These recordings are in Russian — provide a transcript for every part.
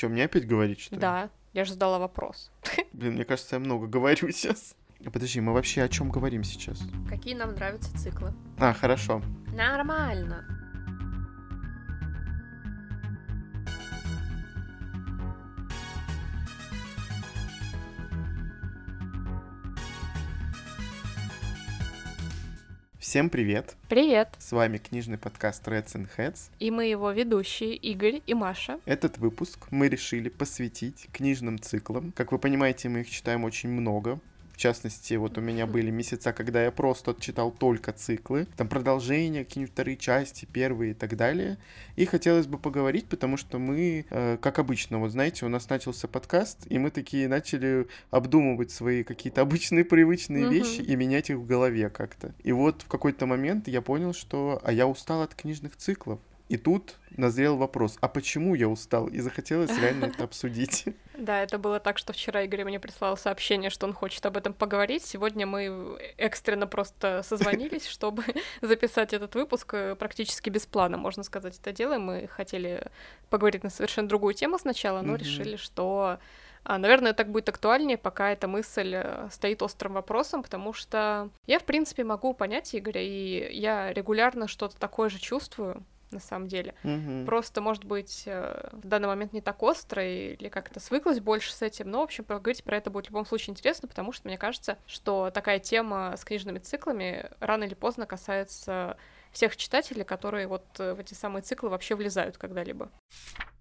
Что, мне опять говорить, что ли? Да, я же задала вопрос. Блин, мне кажется, я много говорю сейчас. Подожди, мы вообще о чем говорим сейчас? Какие нам нравятся циклы? А, хорошо. Нормально. Всем привет! Привет! С вами книжный подкаст Reds and Heads. И мы его ведущие Игорь и Маша. Этот выпуск мы решили посвятить книжным циклам. Как вы понимаете, мы их читаем очень много частности, вот у меня были месяца, когда я просто читал только циклы, там продолжения, какие-нибудь вторые части, первые и так далее. И хотелось бы поговорить, потому что мы, э, как обычно, вот знаете, у нас начался подкаст, и мы такие начали обдумывать свои какие-то обычные привычные угу. вещи и менять их в голове как-то. И вот в какой-то момент я понял, что а я устал от книжных циклов. И тут назрел вопрос, а почему я устал? И захотелось реально это обсудить. Да, это было так, что вчера Игорь мне прислал сообщение, что он хочет об этом поговорить. Сегодня мы экстренно просто созвонились, чтобы записать этот выпуск э, практически без плана, можно сказать, это делаем. Мы хотели поговорить на совершенно другую тему сначала, но решили, что а, Наверное, так будет актуальнее, пока эта мысль э, стоит острым вопросом, потому что я, в принципе, могу понять Игоря, и я регулярно что-то такое же чувствую, на самом деле. Угу. Просто, может быть, э, в данный момент не так остро или как-то свыклась больше с этим, но, в общем, поговорить про это будет в любом случае интересно, потому что мне кажется, что такая тема с книжными циклами рано или поздно касается всех читателей, которые вот в эти самые циклы вообще влезают когда-либо.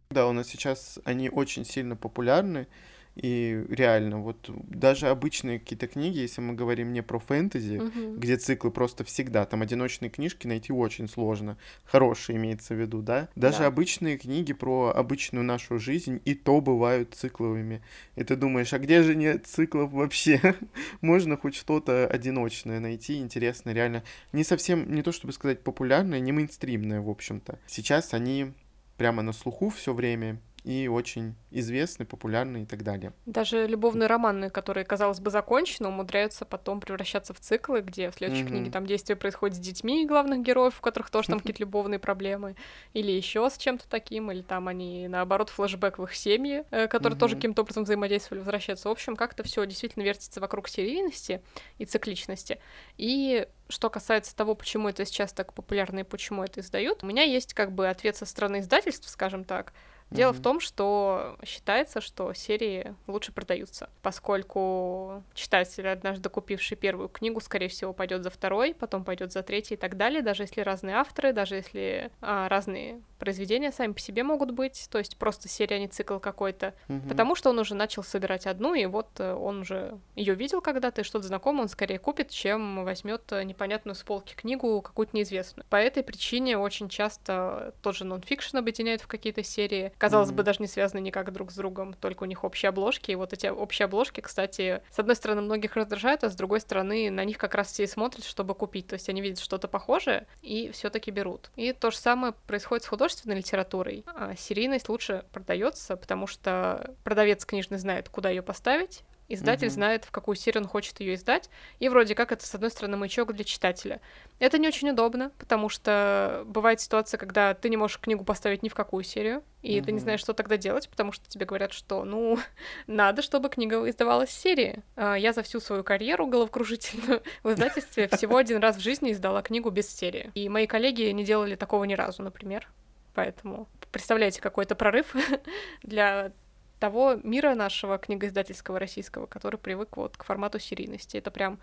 Да, у нас сейчас они очень сильно популярны, и реально, вот даже обычные какие-то книги, если мы говорим не про фэнтези, угу. где циклы просто всегда, там одиночные книжки найти очень сложно. Хорошие имеется в виду, да? Даже да. обычные книги про обычную нашу жизнь и то бывают цикловыми. И ты думаешь, а где же нет циклов вообще? Можно хоть что-то одиночное найти, интересное, реально. Не совсем, не то чтобы сказать популярное, не мейнстримное, в общем-то. Сейчас они прямо на слуху все время, и очень известны, популярны и так далее. Даже любовные романы, которые, казалось бы, закончены, умудряются потом превращаться в циклы, где в следующей mm-hmm. книге там действие происходит с детьми главных героев, у которых тоже там какие-то любовные проблемы, или еще с чем-то таким, или там они, наоборот, флешбэк в их семьи, э, которые mm-hmm. тоже каким-то образом взаимодействовали, возвращаются. В общем, как-то все действительно вертится вокруг серийности и цикличности. И что касается того, почему это сейчас так популярно и почему это издают, у меня есть как бы ответ со стороны издательств, скажем так, Дело mm-hmm. в том, что считается, что серии лучше продаются, поскольку читатель, однажды купивший первую книгу, скорее всего, пойдет за второй, потом пойдет за третий и так далее, даже если разные авторы, даже если а, разные произведения сами по себе могут быть, то есть просто серия, а не цикл какой-то, mm-hmm. потому что он уже начал собирать одну, и вот э, он уже ее видел когда-то, и что-то знакомое он скорее купит, чем возьмет непонятную с полки книгу какую-то неизвестную. По этой причине очень часто тот же нонфикшн объединяют в какие-то серии, казалось mm-hmm. бы, даже не связаны никак друг с другом, только у них общие обложки. И вот эти общие обложки, кстати, с одной стороны, многих раздражают, а с другой стороны, на них как раз все и смотрят, чтобы купить. То есть они видят что-то похожее и все-таки берут. И то же самое происходит с художественной литературой. А серийность лучше продается, потому что продавец книжный знает, куда ее поставить, Издатель угу. знает, в какую серию он хочет ее издать, и вроде как это, с одной стороны, маячок для читателя. Это не очень удобно, потому что бывает ситуация, когда ты не можешь книгу поставить ни в какую серию, и угу. ты не знаешь, что тогда делать, потому что тебе говорят, что, ну, надо, чтобы книга издавалась в серии. А, я за всю свою карьеру головокружительную в издательстве всего один раз в жизни издала книгу без серии. И мои коллеги не делали такого ни разу, например. Поэтому представляете какой-то прорыв для того мира нашего книгоиздательского российского, который привык вот к формату серийности. Это прям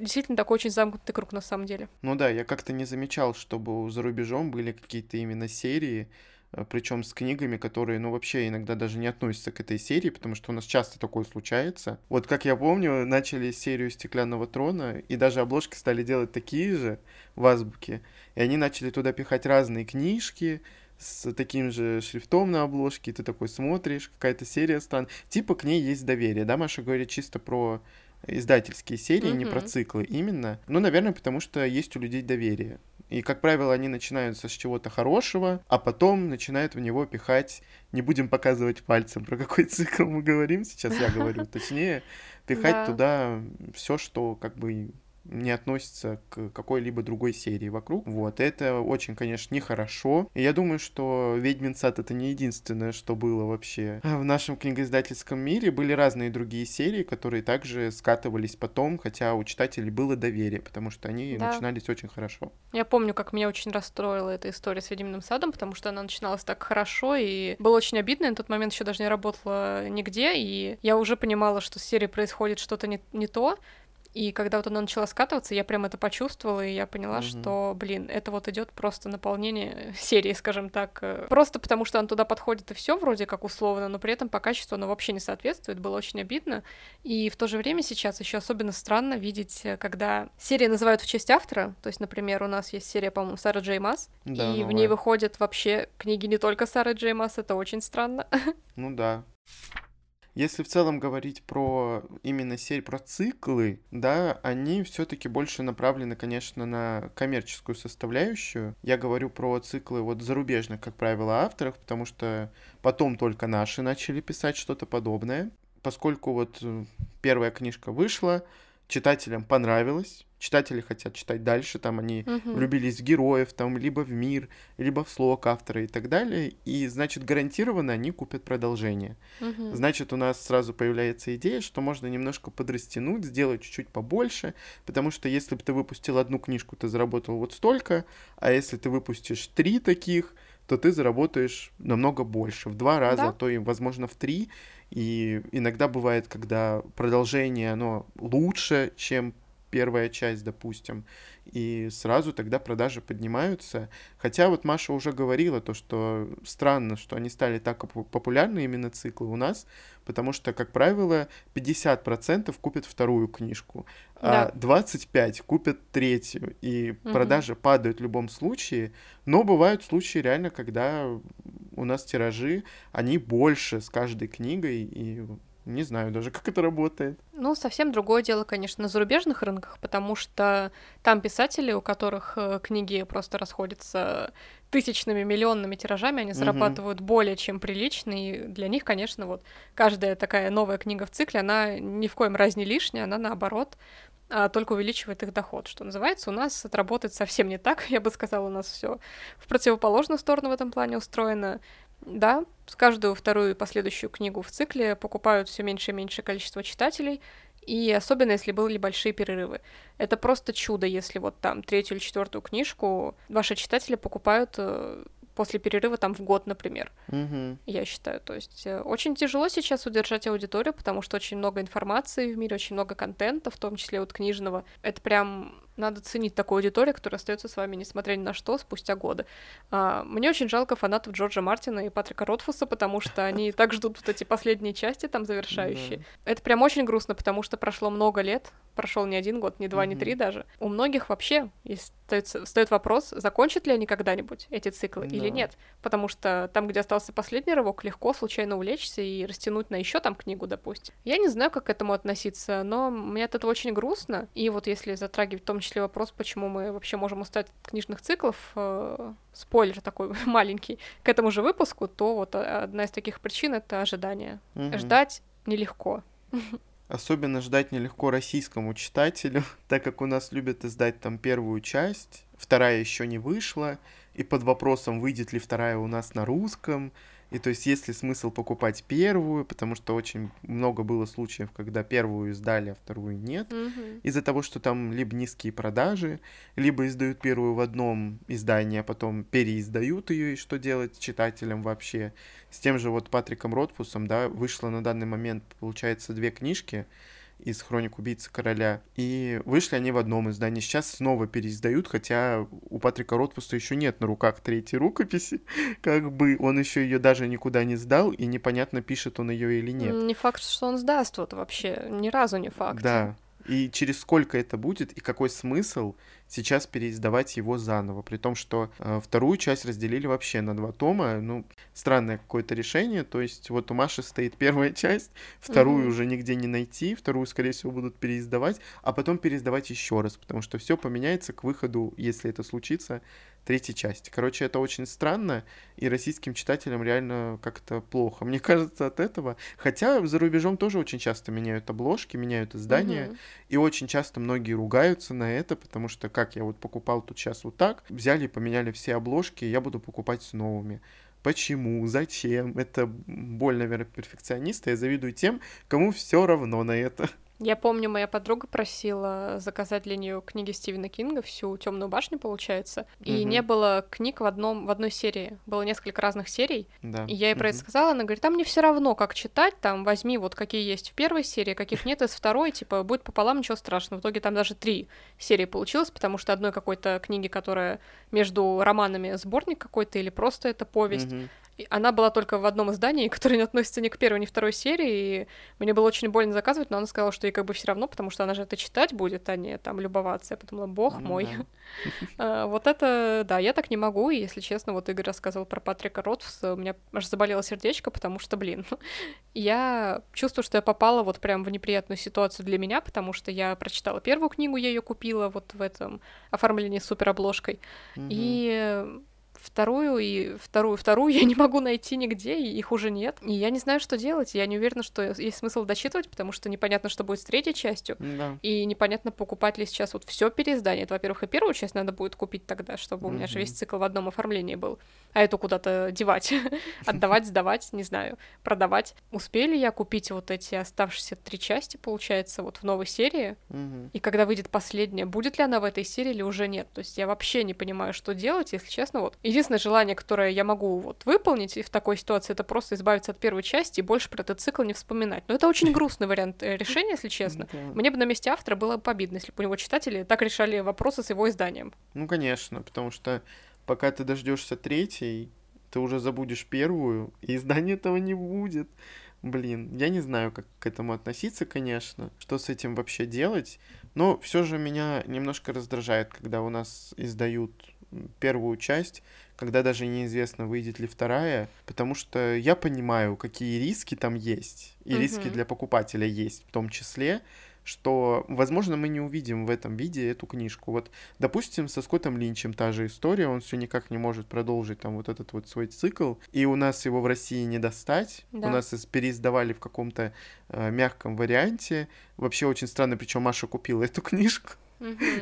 действительно такой очень замкнутый круг на самом деле. Ну да, я как-то не замечал, чтобы за рубежом были какие-то именно серии, э, причем с книгами, которые, ну, вообще иногда даже не относятся к этой серии, потому что у нас часто такое случается. Вот как я помню, начали серию «Стеклянного трона», и даже обложки стали делать такие же в азбуке, и они начали туда пихать разные книжки, с таким же шрифтом на обложке, ты такой смотришь, какая-то серия стан. Типа к ней есть доверие, да, Маша говорит чисто про издательские серии, mm-hmm. не про циклы именно. Ну, наверное, потому что есть у людей доверие. И, как правило, они начинаются с чего-то хорошего, а потом начинают в него пихать, не будем показывать пальцем, про какой цикл мы говорим сейчас, я говорю, точнее, пихать туда все, что как бы не относится к какой-либо другой серии вокруг. Вот, это очень, конечно, нехорошо. И я думаю, что «Ведьмин сад» — это не единственное, что было вообще в нашем книгоиздательском мире. Были разные другие серии, которые также скатывались потом, хотя у читателей было доверие, потому что они да. начинались очень хорошо. Я помню, как меня очень расстроила эта история с «Ведьминым садом», потому что она начиналась так хорошо, и было очень обидно. Я на тот момент еще даже не работала нигде, и я уже понимала, что с серией происходит что-то не, не то, и когда вот она начала скатываться, я прям это почувствовала, и я поняла, mm-hmm. что, блин, это вот идет просто наполнение серии, скажем так. Э, просто потому, что он туда подходит и все вроде как условно, но при этом по качеству оно вообще не соответствует. Было очень обидно. И в то же время сейчас еще особенно странно видеть, э, когда серии называют в честь автора. То есть, например, у нас есть серия, по-моему, Сара Джей Масс, да, и новая. в ней выходят вообще книги не только Сары Джей Масс, это очень странно. Ну да. Если в целом говорить про именно серии, про циклы, да, они все-таки больше направлены, конечно, на коммерческую составляющую. Я говорю про циклы вот зарубежных, как правило, авторов, потому что потом только наши начали писать что-то подобное. Поскольку вот э, первая книжка вышла, читателям понравилось, читатели хотят читать дальше, там они угу. влюбились в героев, там либо в мир, либо в слог автора и так далее, и значит гарантированно они купят продолжение. Угу. Значит у нас сразу появляется идея, что можно немножко подрастянуть, сделать чуть-чуть побольше, потому что если бы ты выпустил одну книжку, ты заработал вот столько, а если ты выпустишь три таких, то ты заработаешь намного больше, в два раза, да. а то и, возможно, в три. И иногда бывает, когда продолжение, оно лучше, чем первая часть, допустим, и сразу тогда продажи поднимаются. Хотя вот Маша уже говорила то, что странно, что они стали так популярны именно циклы у нас, потому что, как правило, 50% купят вторую книжку, а да. а 25% купят третью, и угу. продажи падают в любом случае, но бывают случаи реально, когда у нас тиражи, они больше с каждой книгой, и не знаю даже, как это работает. Ну, совсем другое дело, конечно, на зарубежных рынках, потому что там писатели, у которых э, книги просто расходятся тысячными, миллионными тиражами, они зарабатывают угу. более чем прилично, и для них, конечно, вот каждая такая новая книга в цикле, она ни в коем разе не лишняя, она наоборот а только увеличивает их доход, что называется. У нас это работает совсем не так, я бы сказала, у нас все в противоположную сторону в этом плане устроено. Да, с каждую вторую и последующую книгу в цикле покупают все меньше и меньше количество читателей, и особенно если были большие перерывы. Это просто чудо, если вот там третью или четвертую книжку ваши читатели покупают э, после перерыва там в год, например. Угу. Я считаю. То есть э, очень тяжело сейчас удержать аудиторию, потому что очень много информации в мире, очень много контента, в том числе вот книжного. Это прям надо ценить такую аудиторию, которая остается с вами, несмотря ни на что, спустя годы. А, мне очень жалко фанатов Джорджа Мартина и Патрика Ротфуса, потому что они так ждут вот эти последние части, там, завершающие. Это прям очень грустно, потому что прошло много лет, прошел не один год, не два, не три даже. У многих вообще встает вопрос, закончат ли они когда-нибудь эти циклы или нет. Потому что там, где остался последний рывок, легко случайно увлечься и растянуть на еще там книгу, допустим. Я не знаю, как к этому относиться, но мне от этого очень грустно. И вот если затрагивать в том числе вопрос, почему мы вообще можем устать от книжных циклов, э, спойлер такой маленький, к этому же выпуску, то вот одна из таких причин — это ожидание. Угу. Ждать нелегко. Особенно ждать нелегко российскому читателю, так как у нас любят издать там первую часть, вторая еще не вышла, и под вопросом, выйдет ли вторая у нас на русском, и то есть есть ли смысл покупать первую, потому что очень много было случаев, когда первую издали, а вторую нет. Mm-hmm. Из-за того, что там либо низкие продажи, либо издают первую в одном издании, а потом переиздают ее, и что делать читателям вообще. С тем же вот Патриком Ротфусом, да, вышло на данный момент, получается, две книжки из «Хроник убийцы короля». И вышли они в одном издании. Сейчас снова переиздают, хотя у Патрика Ротпуста еще нет на руках третьей рукописи. Как бы он еще ее даже никуда не сдал, и непонятно, пишет он ее или нет. Не факт, что он сдаст вот вообще. Ни разу не факт. Да. И через сколько это будет, и какой смысл сейчас переиздавать его заново, при том, что э, вторую часть разделили вообще на два тома, ну, странное какое-то решение, то есть вот у Маши стоит первая часть, вторую mm-hmm. уже нигде не найти, вторую, скорее всего, будут переиздавать, а потом переиздавать еще раз, потому что все поменяется к выходу, если это случится, третьей части. Короче, это очень странно, и российским читателям реально как-то плохо. Мне кажется, от этого. Хотя за рубежом тоже очень часто меняют обложки, меняют издания, угу. и очень часто многие ругаются на это, потому что как я вот покупал тут сейчас вот так, взяли и поменяли все обложки, и я буду покупать с новыми. Почему? Зачем? Это боль, наверное, перфекциониста. Я завидую тем, кому все равно на это. Я помню, моя подруга просила заказать для нее книги Стивена Кинга, всю Темную башню, получается. И угу. не было книг в одном в одной серии. Было несколько разных серий. Да. И я ей про это сказала, она говорит: там мне все равно, как читать, там возьми вот какие есть в первой серии, каких нет из второй, типа, будет пополам, ничего страшного. В итоге там даже три серии получилось, потому что одной какой-то книги, которая между романами сборник какой-то, или просто это повесть. Угу она была только в одном издании, которое не относится ни к первой, ни к второй серии, и мне было очень больно заказывать, но она сказала, что ей как бы все равно, потому что она же это читать будет, а не там любоваться. Я подумала, бог ну, мой. Да. вот это, да, я так не могу, и если честно, вот Игорь рассказывал про Патрика Ротфса, у меня аж заболело сердечко, потому что, блин, я чувствую, что я попала вот прям в неприятную ситуацию для меня, потому что я прочитала первую книгу, я ее купила вот в этом оформлении с суперобложкой, и вторую и вторую, вторую я не могу найти нигде, и их уже нет. И я не знаю, что делать. Я не уверена, что есть смысл дочитывать, потому что непонятно, что будет с третьей частью. Да. И непонятно, покупать ли сейчас вот все переиздание. Это, во-первых, и первую часть надо будет купить тогда, чтобы у меня же весь цикл в одном оформлении был. А эту куда-то девать, отдавать, сдавать, не знаю, продавать. Успели я купить вот эти оставшиеся три части, получается, вот в новой серии? И когда выйдет последняя, будет ли она в этой серии или уже нет? То есть я вообще не понимаю, что делать, если честно. Вот единственное желание, которое я могу вот выполнить в такой ситуации, это просто избавиться от первой части и больше про этот цикл не вспоминать. Но это очень грустный вариант э, решения, если честно. Мне бы на месте автора было бы обидно, если бы у него читатели так решали вопросы с его изданием. Ну, конечно, потому что пока ты дождешься третьей, ты уже забудешь первую, и издания этого не будет. Блин, я не знаю, как к этому относиться, конечно, что с этим вообще делать, но все же меня немножко раздражает, когда у нас издают первую часть, когда даже неизвестно, выйдет ли вторая, потому что я понимаю, какие риски там есть, и mm-hmm. риски для покупателя есть в том числе, что, возможно, мы не увидим в этом виде эту книжку. Вот, допустим, со Скоттом Линчем та же история, он все никак не может продолжить там вот этот вот свой цикл, и у нас его в России не достать, да. у нас переиздавали в каком-то э, мягком варианте. Вообще очень странно, причем Маша купила эту книжку.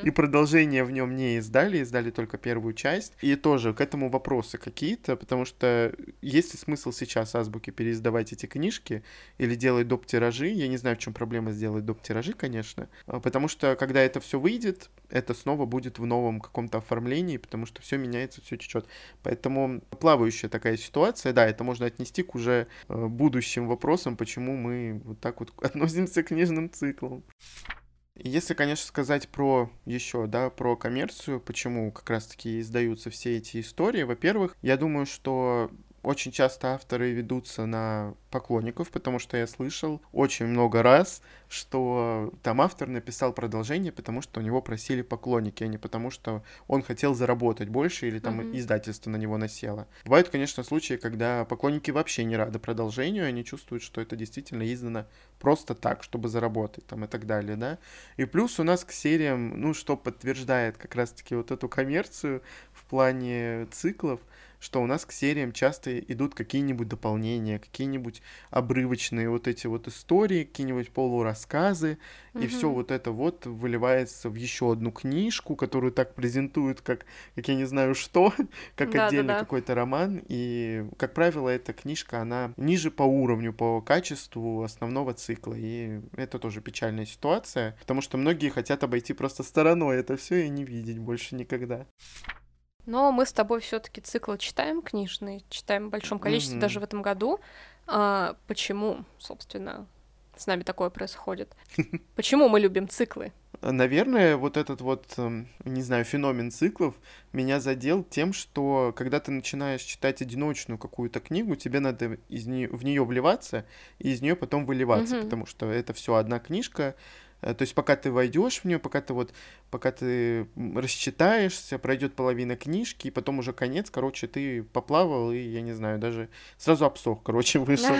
И продолжение в нем не издали, издали только первую часть. И тоже к этому вопросы какие-то, потому что есть ли смысл сейчас азбуки переиздавать эти книжки или делать доп. тиражи? Я не знаю, в чем проблема сделать доп. тиражи, конечно. А, потому что когда это все выйдет, это снова будет в новом каком-то оформлении, потому что все меняется, все течет. Поэтому плавающая такая ситуация, да, это можно отнести к уже э, будущим вопросам, почему мы вот так вот относимся к книжным циклам. Если, конечно, сказать про еще, да, про коммерцию, почему как раз-таки издаются все эти истории, во-первых, я думаю, что очень часто авторы ведутся на поклонников, потому что я слышал очень много раз, что там автор написал продолжение, потому что у него просили поклонники, а не потому что он хотел заработать больше или там mm-hmm. издательство на него насело. Бывают, конечно, случаи, когда поклонники вообще не рады продолжению, они чувствуют, что это действительно издано просто так, чтобы заработать там и так далее, да. И плюс у нас к сериям, ну, что подтверждает как раз-таки вот эту коммерцию в плане циклов, что у нас к сериям часто идут какие-нибудь дополнения, какие-нибудь обрывочные вот эти вот истории, какие-нибудь полурассказы, mm-hmm. и все вот это вот выливается в еще одну книжку, которую так презентуют, как, как я не знаю что, как да, отдельный да, да. какой-то роман, и, как правило, эта книжка, она ниже по уровню, по качеству основного цикла, и это тоже печальная ситуация, потому что многие хотят обойти просто стороной это все и не видеть больше никогда. Но мы с тобой все-таки цикл читаем книжный, читаем в большом количестве mm-hmm. даже в этом году. А, почему, собственно, с нами такое происходит? Почему мы любим циклы? Наверное, вот этот вот, эм, не знаю, феномен циклов меня задел тем, что когда ты начинаешь читать одиночную какую-то книгу, тебе надо из нее, в нее вливаться и из нее потом выливаться, mm-hmm. потому что это все одна книжка, то есть пока ты войдешь в нее, пока ты вот, пока ты рассчитаешься, пройдет половина книжки, и потом уже конец, короче, ты поплавал, и, я не знаю, даже сразу обсох, короче, вышел.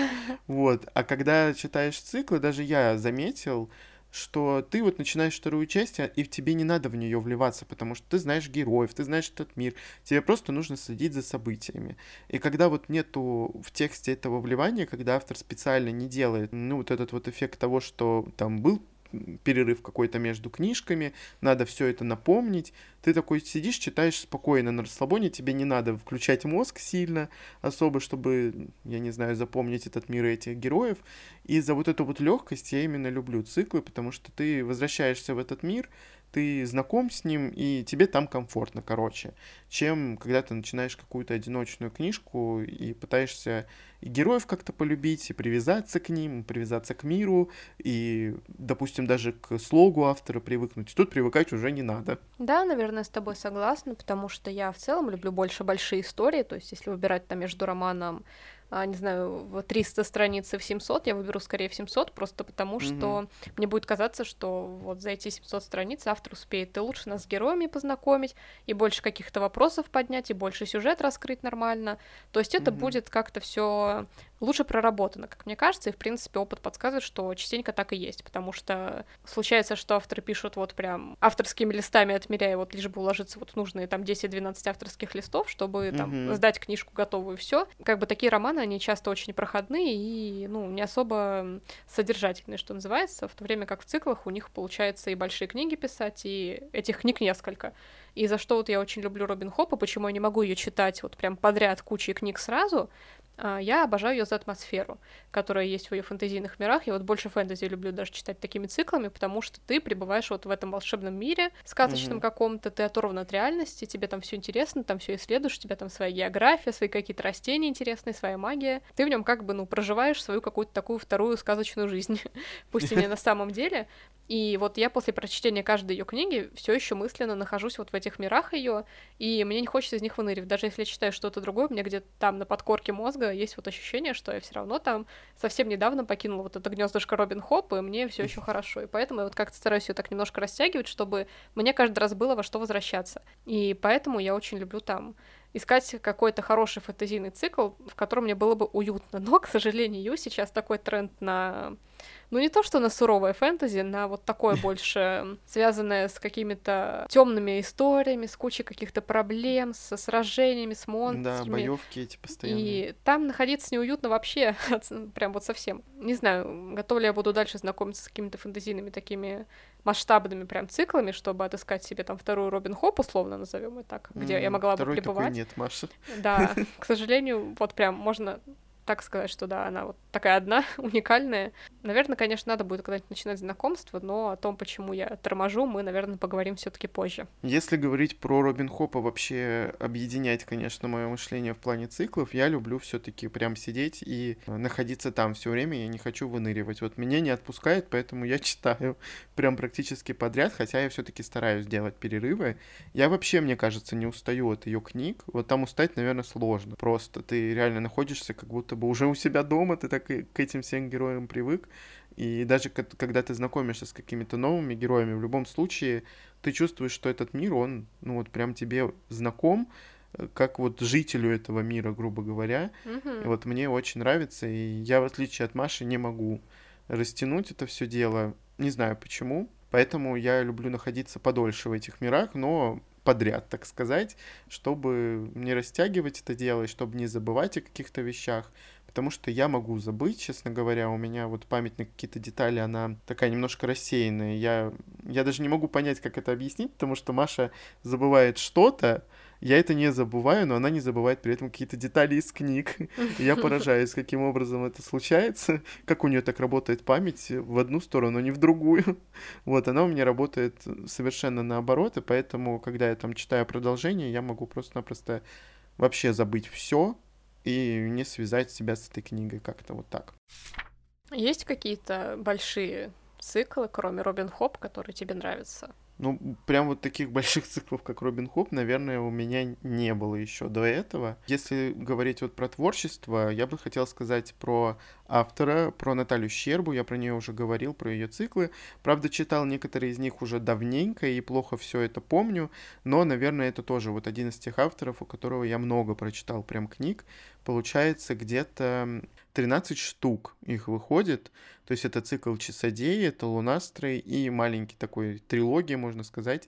Вот. А когда читаешь циклы, даже я заметил, что ты вот начинаешь вторую часть, а, и тебе не надо в нее вливаться, потому что ты знаешь героев, ты знаешь этот мир, тебе просто нужно следить за событиями. И когда вот нету в тексте этого вливания, когда автор специально не делает, ну, вот этот вот эффект того, что там был перерыв какой-то между книжками, надо все это напомнить. Ты такой сидишь, читаешь спокойно на расслабоне, тебе не надо включать мозг сильно особо, чтобы, я не знаю, запомнить этот мир и этих героев. И за вот эту вот легкость я именно люблю циклы, потому что ты возвращаешься в этот мир, ты знаком с ним, и тебе там комфортно, короче, чем когда ты начинаешь какую-то одиночную книжку и пытаешься и героев как-то полюбить, и привязаться к ним, привязаться к миру, и, допустим, даже к слогу автора привыкнуть. Тут привыкать уже не надо. Да, наверное, с тобой согласна, потому что я в целом люблю больше большие истории, то есть если выбирать там между романом не знаю, в 300 страниц и в 700, я выберу скорее в 700, просто потому что mm-hmm. мне будет казаться, что вот за эти 700 страниц автор успеет и лучше нас с героями познакомить, и больше каких-то вопросов поднять, и больше сюжет раскрыть нормально. То есть это mm-hmm. будет как-то все лучше проработано, как мне кажется, и, в принципе, опыт подсказывает, что частенько так и есть, потому что случается, что авторы пишут вот прям авторскими листами, отмеряя вот лишь бы уложиться вот в нужные там 10-12 авторских листов, чтобы там mm-hmm. сдать книжку готовую все. Как бы такие романы, они часто очень проходные и, ну, не особо содержательные, что называется, в то время как в циклах у них получается и большие книги писать, и этих книг несколько. И за что вот я очень люблю Робин Хопа, почему я не могу ее читать вот прям подряд кучей книг сразу, я обожаю ее за атмосферу, которая есть в ее фэнтезийных мирах. Я вот больше фэнтези люблю даже читать такими циклами, потому что ты пребываешь вот в этом волшебном мире, сказочном mm-hmm. каком-то, ты оторван от реальности, тебе там все интересно, там все исследуешь, у тебя там своя география, свои какие-то растения интересные, своя магия. Ты в нем как бы, ну, проживаешь свою какую-то такую вторую сказочную жизнь, пусть и не на самом деле. И вот я после прочтения каждой ее книги все еще мысленно нахожусь вот в этих мирах ее, и мне не хочется из них выныривать. Даже если я читаю что-то другое, меня где-то там на подкорке мозга есть вот ощущение, что я все равно там совсем недавно покинула вот это гнездышко Робин Хоп, и мне все еще хорошо. И поэтому я вот как-то стараюсь ее так немножко растягивать, чтобы мне каждый раз было во что возвращаться. И поэтому я очень люблю там искать какой-то хороший фэнтезийный цикл, в котором мне было бы уютно. Но, к сожалению, сейчас такой тренд на ну не то, что на суровое фэнтези, на вот такое больше связанное с какими-то темными историями, с кучей каких-то проблем, со сражениями, с монстрами. Да, боевки эти постоянные. И там находиться неуютно вообще, прям вот совсем. Не знаю, готова ли я буду дальше знакомиться с какими-то фэнтезийными такими масштабными прям циклами, чтобы отыскать себе там вторую Робин Хоп, условно назовем и так, где mm, я могла бы пребывать. Такой нет, Маша. Да, к сожалению, вот прям можно так сказать, что да, она вот такая одна, уникальная. Наверное, конечно, надо будет когда-нибудь начинать знакомство, но о том, почему я торможу, мы, наверное, поговорим все таки позже. Если говорить про Робин Хопа, вообще объединять, конечно, мое мышление в плане циклов, я люблю все таки прям сидеть и находиться там все время, я не хочу выныривать. Вот меня не отпускает, поэтому я читаю прям практически подряд, хотя я все таки стараюсь делать перерывы. Я вообще, мне кажется, не устаю от ее книг. Вот там устать, наверное, сложно. Просто ты реально находишься как будто бы уже у себя дома, ты так к этим всем героям привык. И даже когда ты знакомишься с какими-то новыми героями, в любом случае ты чувствуешь, что этот мир, он, ну вот прям тебе знаком, э, как вот жителю этого мира, грубо говоря. Mm-hmm. И вот мне очень нравится, и я, в отличие от Маши, не могу растянуть это все дело. Не знаю почему. Поэтому я люблю находиться подольше в этих мирах, но подряд, так сказать, чтобы не растягивать это дело, и чтобы не забывать о каких-то вещах, потому что я могу забыть, честно говоря, у меня вот память на какие-то детали, она такая немножко рассеянная, я, я даже не могу понять, как это объяснить, потому что Маша забывает что-то, я это не забываю, но она не забывает при этом какие-то детали из книг. И я поражаюсь, каким образом это случается, как у нее так работает память в одну сторону, а не в другую. Вот, она у меня работает совершенно наоборот, и поэтому, когда я там читаю продолжение, я могу просто-напросто вообще забыть все и не связать себя с этой книгой как-то вот так. Есть какие-то большие циклы, кроме Робин Хоп, которые тебе нравятся? Ну, прям вот таких больших циклов, как Робин Худ, наверное, у меня не было еще до этого. Если говорить вот про творчество, я бы хотел сказать про автора, про Наталью Щербу, я про нее уже говорил, про ее циклы. Правда, читал некоторые из них уже давненько и плохо все это помню, но, наверное, это тоже вот один из тех авторов, у которого я много прочитал прям книг. Получается, где-то 13 штук их выходит. То есть это цикл Часодеи, это Лунастры и маленький такой трилогия, можно сказать,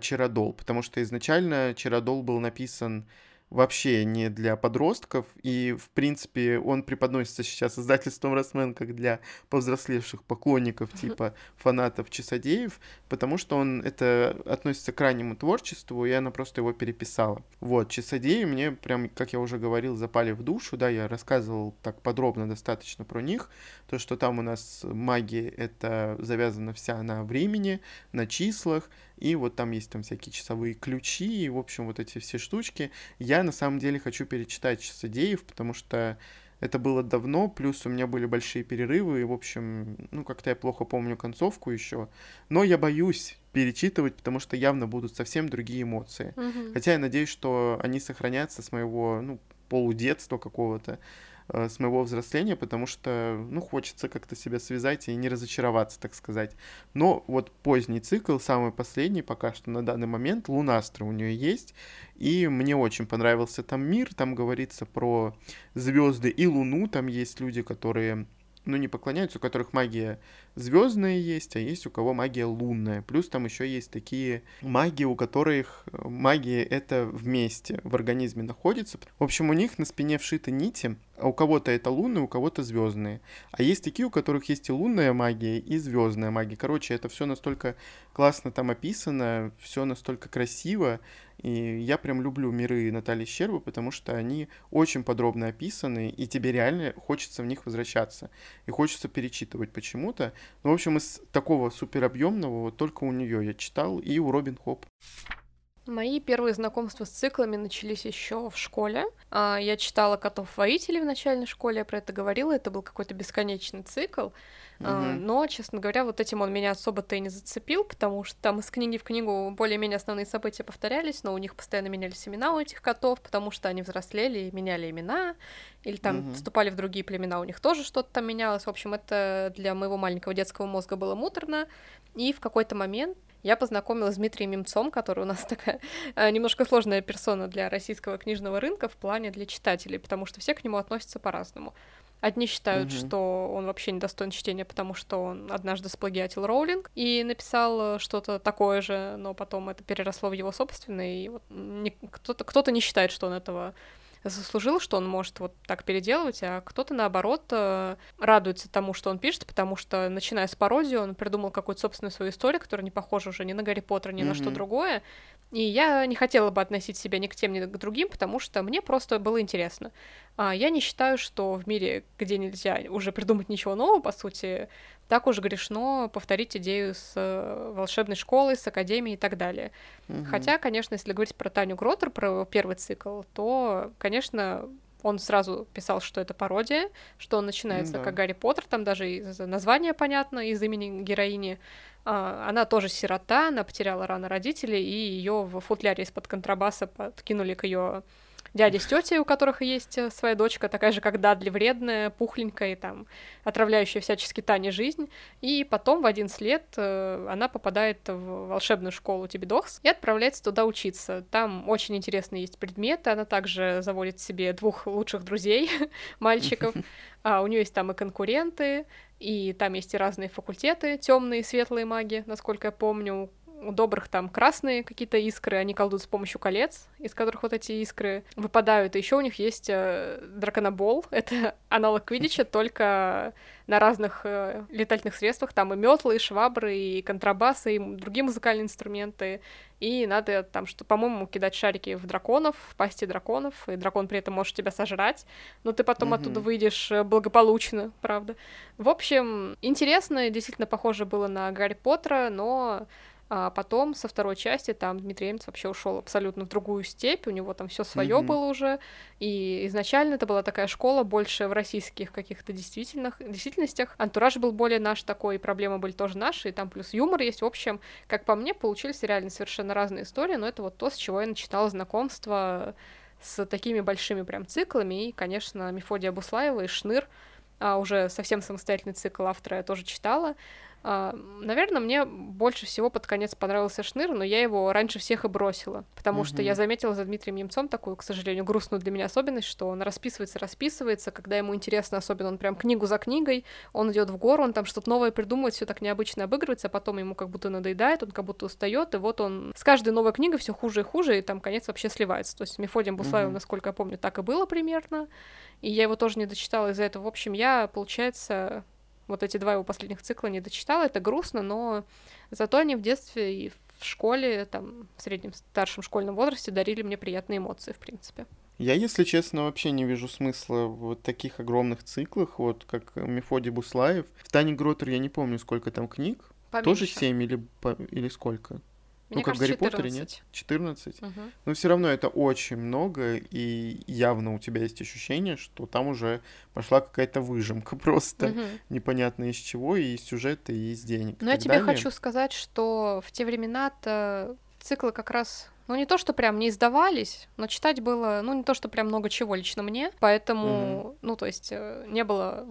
Чародол. Потому что изначально Чародол был написан вообще не для подростков, и, в принципе, он преподносится сейчас издательством «Росмен» как для повзрослевших поклонников, типа фанатов Часодеев, потому что он, это относится к раннему творчеству, и она просто его переписала. Вот, Часодеи мне прям, как я уже говорил, запали в душу, да, я рассказывал так подробно достаточно про них, то, что там у нас магия, это завязана вся на времени, на числах, и вот там есть там всякие часовые ключи, и, в общем, вот эти все штучки. Я на самом деле хочу перечитать Часодеев, потому что это было давно, плюс у меня были большие перерывы, и, в общем, ну, как-то я плохо помню концовку еще. Но я боюсь перечитывать, потому что явно будут совсем другие эмоции. Mm-hmm. Хотя я надеюсь, что они сохранятся с моего, ну, полудетства какого-то. Э, с моего взросления, потому что, ну, хочется как-то себя связать и не разочароваться, так сказать. Но вот поздний цикл, самый последний пока что на данный момент, Лунастра у нее есть, и мне очень понравился там мир, там говорится про звезды и Луну, там есть люди, которые ну, не поклоняются, у которых магия звездная есть, а есть у кого магия лунная. Плюс там еще есть такие магии, у которых э, магия это вместе в организме находится. В общем, у них на спине вшиты нити, а у кого-то это лунные, у кого-то звездные. А есть такие, у которых есть и лунная магия, и звездная магия. Короче, это все настолько классно там описано, все настолько красиво. И я прям люблю миры Натальи Щербы, потому что они очень подробно описаны, и тебе реально хочется в них возвращаться. И хочется перечитывать почему-то. Ну, в общем, из такого суперобъемного вот только у нее я читал, и у Робин Хоп. Мои первые знакомства с циклами начались еще в школе. А, я читала «Котов-воителей» в начальной школе, я про это говорила, это был какой-то бесконечный цикл. Угу. Но, честно говоря, вот этим он меня особо-то и не зацепил, потому что там из книги в книгу более-менее основные события повторялись, но у них постоянно менялись имена у этих котов, потому что они взрослели и меняли имена, или там угу. вступали в другие племена, у них тоже что-то там менялось. В общем, это для моего маленького детского мозга было муторно. И в какой-то момент я познакомилась с Дмитрием Мемцом, который у нас такая э, немножко сложная персона для российского книжного рынка в плане для читателей, потому что все к нему относятся по-разному. Одни считают, mm-hmm. что он вообще не достоин чтения, потому что он однажды сплагиатил Роулинг и написал э, что-то такое же, но потом это переросло в его собственное, и вот не, кто-то, кто-то не считает, что он этого заслужил, что он может вот так переделывать, а кто-то, наоборот, э, радуется тому, что он пишет, потому что, начиная с пародии, он придумал какую-то собственную свою историю, которая не похожа уже ни на Гарри Поттера, ни mm-hmm. на что другое, и я не хотела бы относить себя ни к тем, ни к другим, потому что мне просто было интересно. А я не считаю, что в мире, где нельзя уже придумать ничего нового, по сути, так уж грешно повторить идею с э, волшебной школой, с академией и так далее. Угу. Хотя, конечно, если говорить про Таню Гротер, про первый цикл, то, конечно, он сразу писал, что это пародия, что он начинается да. как Гарри Поттер, там даже из названия понятно, из имени героини. А, она тоже сирота, она потеряла рано родителей, и ее в футляре из-под контрабаса подкинули к ее дяди с тетей, у которых есть э, своя дочка, такая же, как Дадли, вредная, пухленькая и там отравляющая всячески Тане жизнь. И потом в 11 лет э, она попадает в волшебную школу Тибидокс и отправляется туда учиться. Там очень интересные есть предметы, она также заводит себе двух лучших друзей, мальчиков. А у нее есть там и конкуренты, и там есть и разные факультеты, темные, светлые маги, насколько я помню, у добрых там красные какие-то искры, они колдуют с помощью колец, из которых вот эти искры выпадают. И еще у них есть э, драконобол, это аналог Квидича, только на разных э, летательных средствах, там и метлы, и швабры, и контрабасы, и другие музыкальные инструменты. И надо там, что, по-моему, кидать шарики в драконов, в пасти драконов, и дракон при этом может тебя сожрать, но ты потом mm-hmm. оттуда выйдешь э, благополучно, правда. В общем, интересно, действительно похоже было на Гарри Поттера, но А потом со второй части там Дмитрий Эмец вообще ушел абсолютно в другую степь, у него там все свое mm-hmm. было уже. И изначально это была такая школа больше в российских каких-то действительных действительностях. Антураж был более наш такой, проблемы были тоже наши, и там плюс юмор есть. В общем, как по мне, получились реально совершенно разные истории, но это вот то, с чего я начинала знакомство с такими большими прям циклами. И, конечно, Мефодия Буслаева и Шныр, а уже совсем самостоятельный цикл автора я тоже читала. А, наверное, мне больше всего под конец понравился Шныр, но я его раньше всех и бросила, потому угу. что я заметила за Дмитрием Немцом такую, к сожалению, грустную для меня особенность, что он расписывается, расписывается, когда ему интересно, особенно он прям книгу за книгой, он идет в гору, он там что-то новое придумывает, все так необычно обыгрывается, а потом ему как будто надоедает, он как будто устает, и вот он с каждой новой книгой все хуже и хуже, и там конец вообще сливается. То есть Мефодием Буслаевым, угу. насколько я помню, так и было примерно, и я его тоже не дочитала из-за этого. В общем, я, получается, вот эти два его последних цикла не дочитала, это грустно, но зато они в детстве и в школе, там, в среднем старшем школьном возрасте дарили мне приятные эмоции, в принципе. Я, если честно, вообще не вижу смысла в таких огромных циклах, вот как Мефодий Буслаев. В Тане Гротер я не помню, сколько там книг. Поменьше. Тоже 7 или, или сколько? Мне ну, как кажется, в Гарри 14. Поттере, нет? 14? Угу. Но все равно это очень много, и явно у тебя есть ощущение, что там уже пошла какая-то выжимка просто угу. непонятно из чего, и из сюжета, и из денег. Но я тебе далее. хочу сказать, что в те времена-то циклы как раз ну, не то, что прям не издавались, но читать было, ну, не то, что прям много чего лично мне, поэтому, угу. ну, то есть э, не было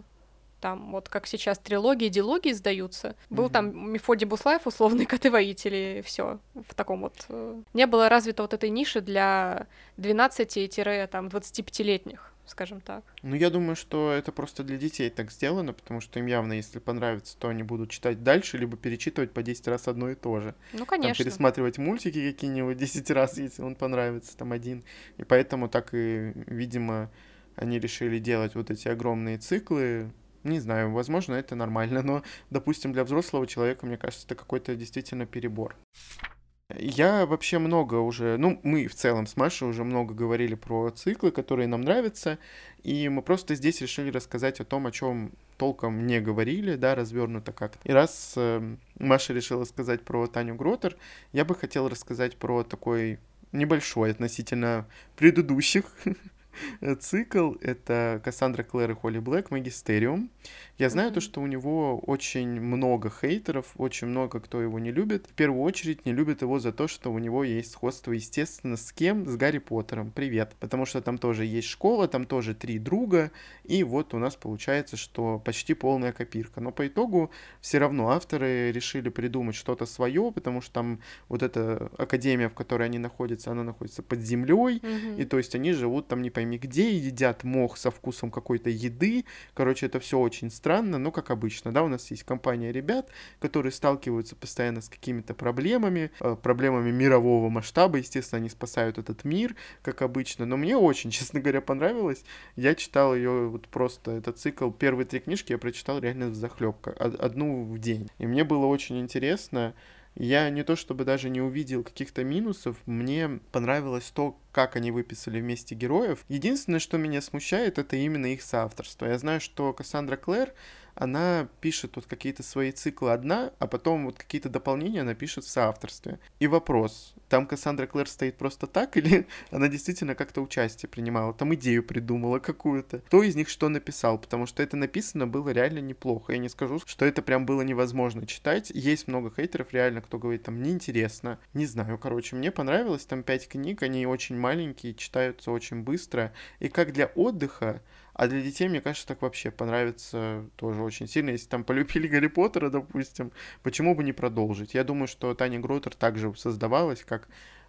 там, вот как сейчас трилогии, дилогии сдаются. Был mm-hmm. там Мефодий Буслаев, условные коты-воители, все в таком вот... Э, не было развито вот этой ниши для 12-25-летних скажем так. Ну, я думаю, что это просто для детей так сделано, потому что им явно, если понравится, то они будут читать дальше, либо перечитывать по 10 раз одно и то же. Ну, конечно. Там, пересматривать мультики какие-нибудь 10 раз, если он понравится, там один. И поэтому так и, видимо, они решили делать вот эти огромные циклы, не знаю, возможно, это нормально, но, допустим, для взрослого человека, мне кажется, это какой-то действительно перебор. Я вообще много уже, ну, мы в целом с Машей уже много говорили про циклы, которые нам нравятся, и мы просто здесь решили рассказать о том, о чем толком не говорили, да, развернуто как-то. И раз э, Маша решила сказать про Таню Гротер, я бы хотел рассказать про такой небольшой относительно предыдущих цикл. Это Кассандра Клэр и Холли Блэк, Магистериум. Я знаю mm-hmm. то, что у него очень много хейтеров, очень много кто его не любит. В первую очередь не любят его за то, что у него есть сходство, естественно, с кем? С Гарри Поттером. Привет. Потому что там тоже есть школа, там тоже три друга, и вот у нас получается, что почти полная копирка. Но по итогу все равно авторы решили придумать что-то свое, потому что там вот эта академия, в которой они находятся, она находится под землей, mm-hmm. и то есть они живут там не пойми где, едят мох со вкусом какой-то еды. Короче, это все очень странно, но как обычно, да, у нас есть компания ребят, которые сталкиваются постоянно с какими-то проблемами, э, проблемами мирового масштаба, естественно, они спасают этот мир, как обычно, но мне очень, честно говоря, понравилось, я читал ее вот просто, этот цикл, первые три книжки я прочитал реально в захлебка, одну в день, и мне было очень интересно, я не то чтобы даже не увидел каких-то минусов, мне понравилось то, как они выписали вместе героев. Единственное, что меня смущает, это именно их соавторство. Я знаю, что Кассандра Клэр она пишет вот какие-то свои циклы одна, а потом вот какие-то дополнения она пишет в соавторстве. И вопрос, там Кассандра Клэр стоит просто так, или она действительно как-то участие принимала, там идею придумала какую-то? Кто из них что написал? Потому что это написано было реально неплохо. Я не скажу, что это прям было невозможно читать. Есть много хейтеров, реально, кто говорит, там, неинтересно. Не знаю, короче, мне понравилось, там пять книг, они очень маленькие, читаются очень быстро. И как для отдыха, а для детей, мне кажется, так вообще понравится тоже очень сильно. Если там полюбили Гарри Поттера, допустим, почему бы не продолжить? Я думаю, что Таня Гротер также создавалась как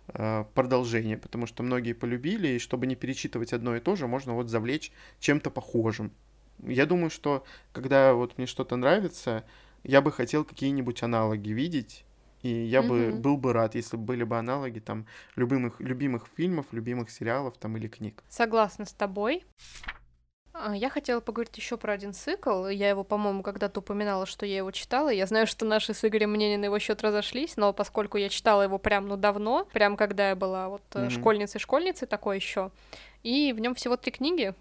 э, продолжение, потому что многие полюбили, и чтобы не перечитывать одно и то же, можно вот завлечь чем-то похожим. Я думаю, что когда вот мне что-то нравится, я бы хотел какие-нибудь аналоги видеть, и я mm-hmm. бы был бы рад, если бы были бы аналоги там любимых, любимых фильмов, любимых сериалов там или книг. Согласна с тобой. А, я хотела поговорить еще про один цикл. Я его, по-моему, когда-то упоминала, что я его читала. Я знаю, что наши с Игорем мнения на его счет разошлись, но поскольку я читала его прям ну давно, прям когда я была вот mm-hmm. школьницей-школьницей такой еще, и в нем всего три книги,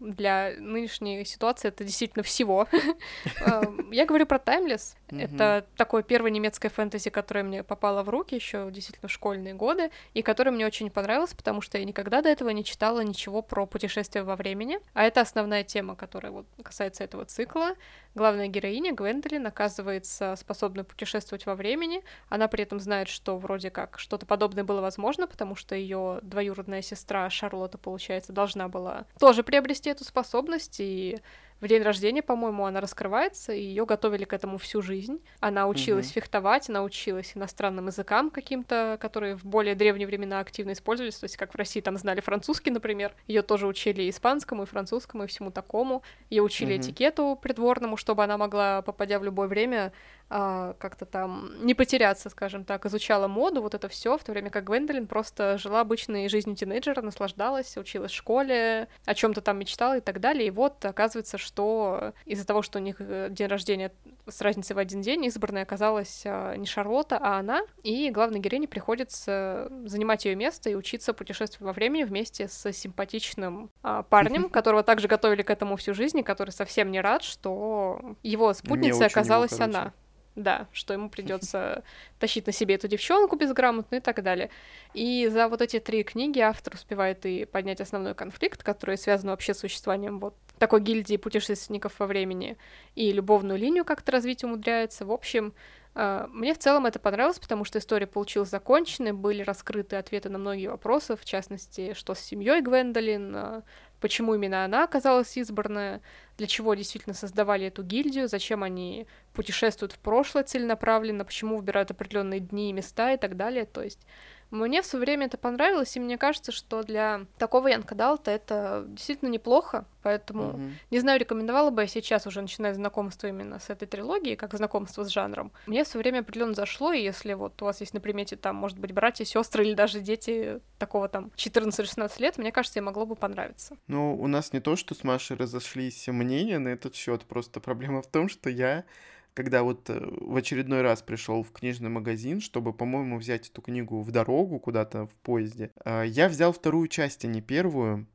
для нынешней ситуации это действительно всего. Эм, я говорю про Timeless. Mm-hmm. Это такое первое немецкое фэнтези, которое мне попало в руки еще действительно в школьные годы, и которое мне очень понравилось, потому что я никогда до этого не читала ничего про путешествия во времени. А это основная тема, которая вот касается этого цикла. Главная героиня Гвендолин оказывается способной путешествовать во времени. Она при этом знает, что вроде как что-то подобное было возможно, потому что ее двоюродная сестра Шарлотта, получается, должна была тоже приобрести эту способность, и в день рождения, по-моему, она раскрывается, и ее готовили к этому всю жизнь. Она училась mm-hmm. фехтовать, она училась иностранным языкам каким-то, которые в более древние времена активно использовались, то есть как в России там знали французский, например, ее тоже учили и испанскому, и французскому, и всему такому. Ее учили mm-hmm. этикету придворному, чтобы она могла, попадя в любое время, а, как-то там не потеряться, скажем так, изучала моду, вот это все, в то время как Гвендолин просто жила обычной жизнью тинейджера, наслаждалась, училась в школе, о чем-то там мечтала и так далее. И вот оказывается, что из-за того, что у них э, день рождения с разницей в один день, избранной оказалась а, не Шарлотта, а она, и главной героине приходится занимать ее место и учиться путешествовать во времени вместе с симпатичным а, парнем, которого также готовили к этому всю жизнь, и который совсем не рад, что его спутницей оказалась его, она. Да, что ему придется тащить на себе эту девчонку безграмотную и так далее. И за вот эти три книги автор успевает и поднять основной конфликт, который связан вообще с существованием вот такой гильдии путешественников во времени, и любовную линию как-то развить умудряется. В общем, э, мне в целом это понравилось, потому что история получилась законченной, были раскрыты ответы на многие вопросы, в частности, что с семьей Гвендолин, э, почему именно она оказалась избранная, для чего действительно создавали эту гильдию, зачем они путешествуют в прошлое целенаправленно, почему выбирают определенные дни и места и так далее. То есть мне в свое время это понравилось, и мне кажется, что для такого Янка Далта это действительно неплохо, поэтому mm-hmm. не знаю, рекомендовала бы я сейчас уже начинать знакомство именно с этой трилогией, как знакомство с жанром. Мне в свое время определенно зашло, и если вот у вас есть на примете там, может быть, братья, сестры или даже дети такого там 14-16 лет, мне кажется, ей могло бы понравиться. Ну, у нас не то, что с Машей разошлись мнения на этот счет, просто проблема в том, что я когда вот э, в очередной раз пришел в книжный магазин, чтобы, по-моему, взять эту книгу в дорогу куда-то в поезде, а, я взял вторую часть, а не первую.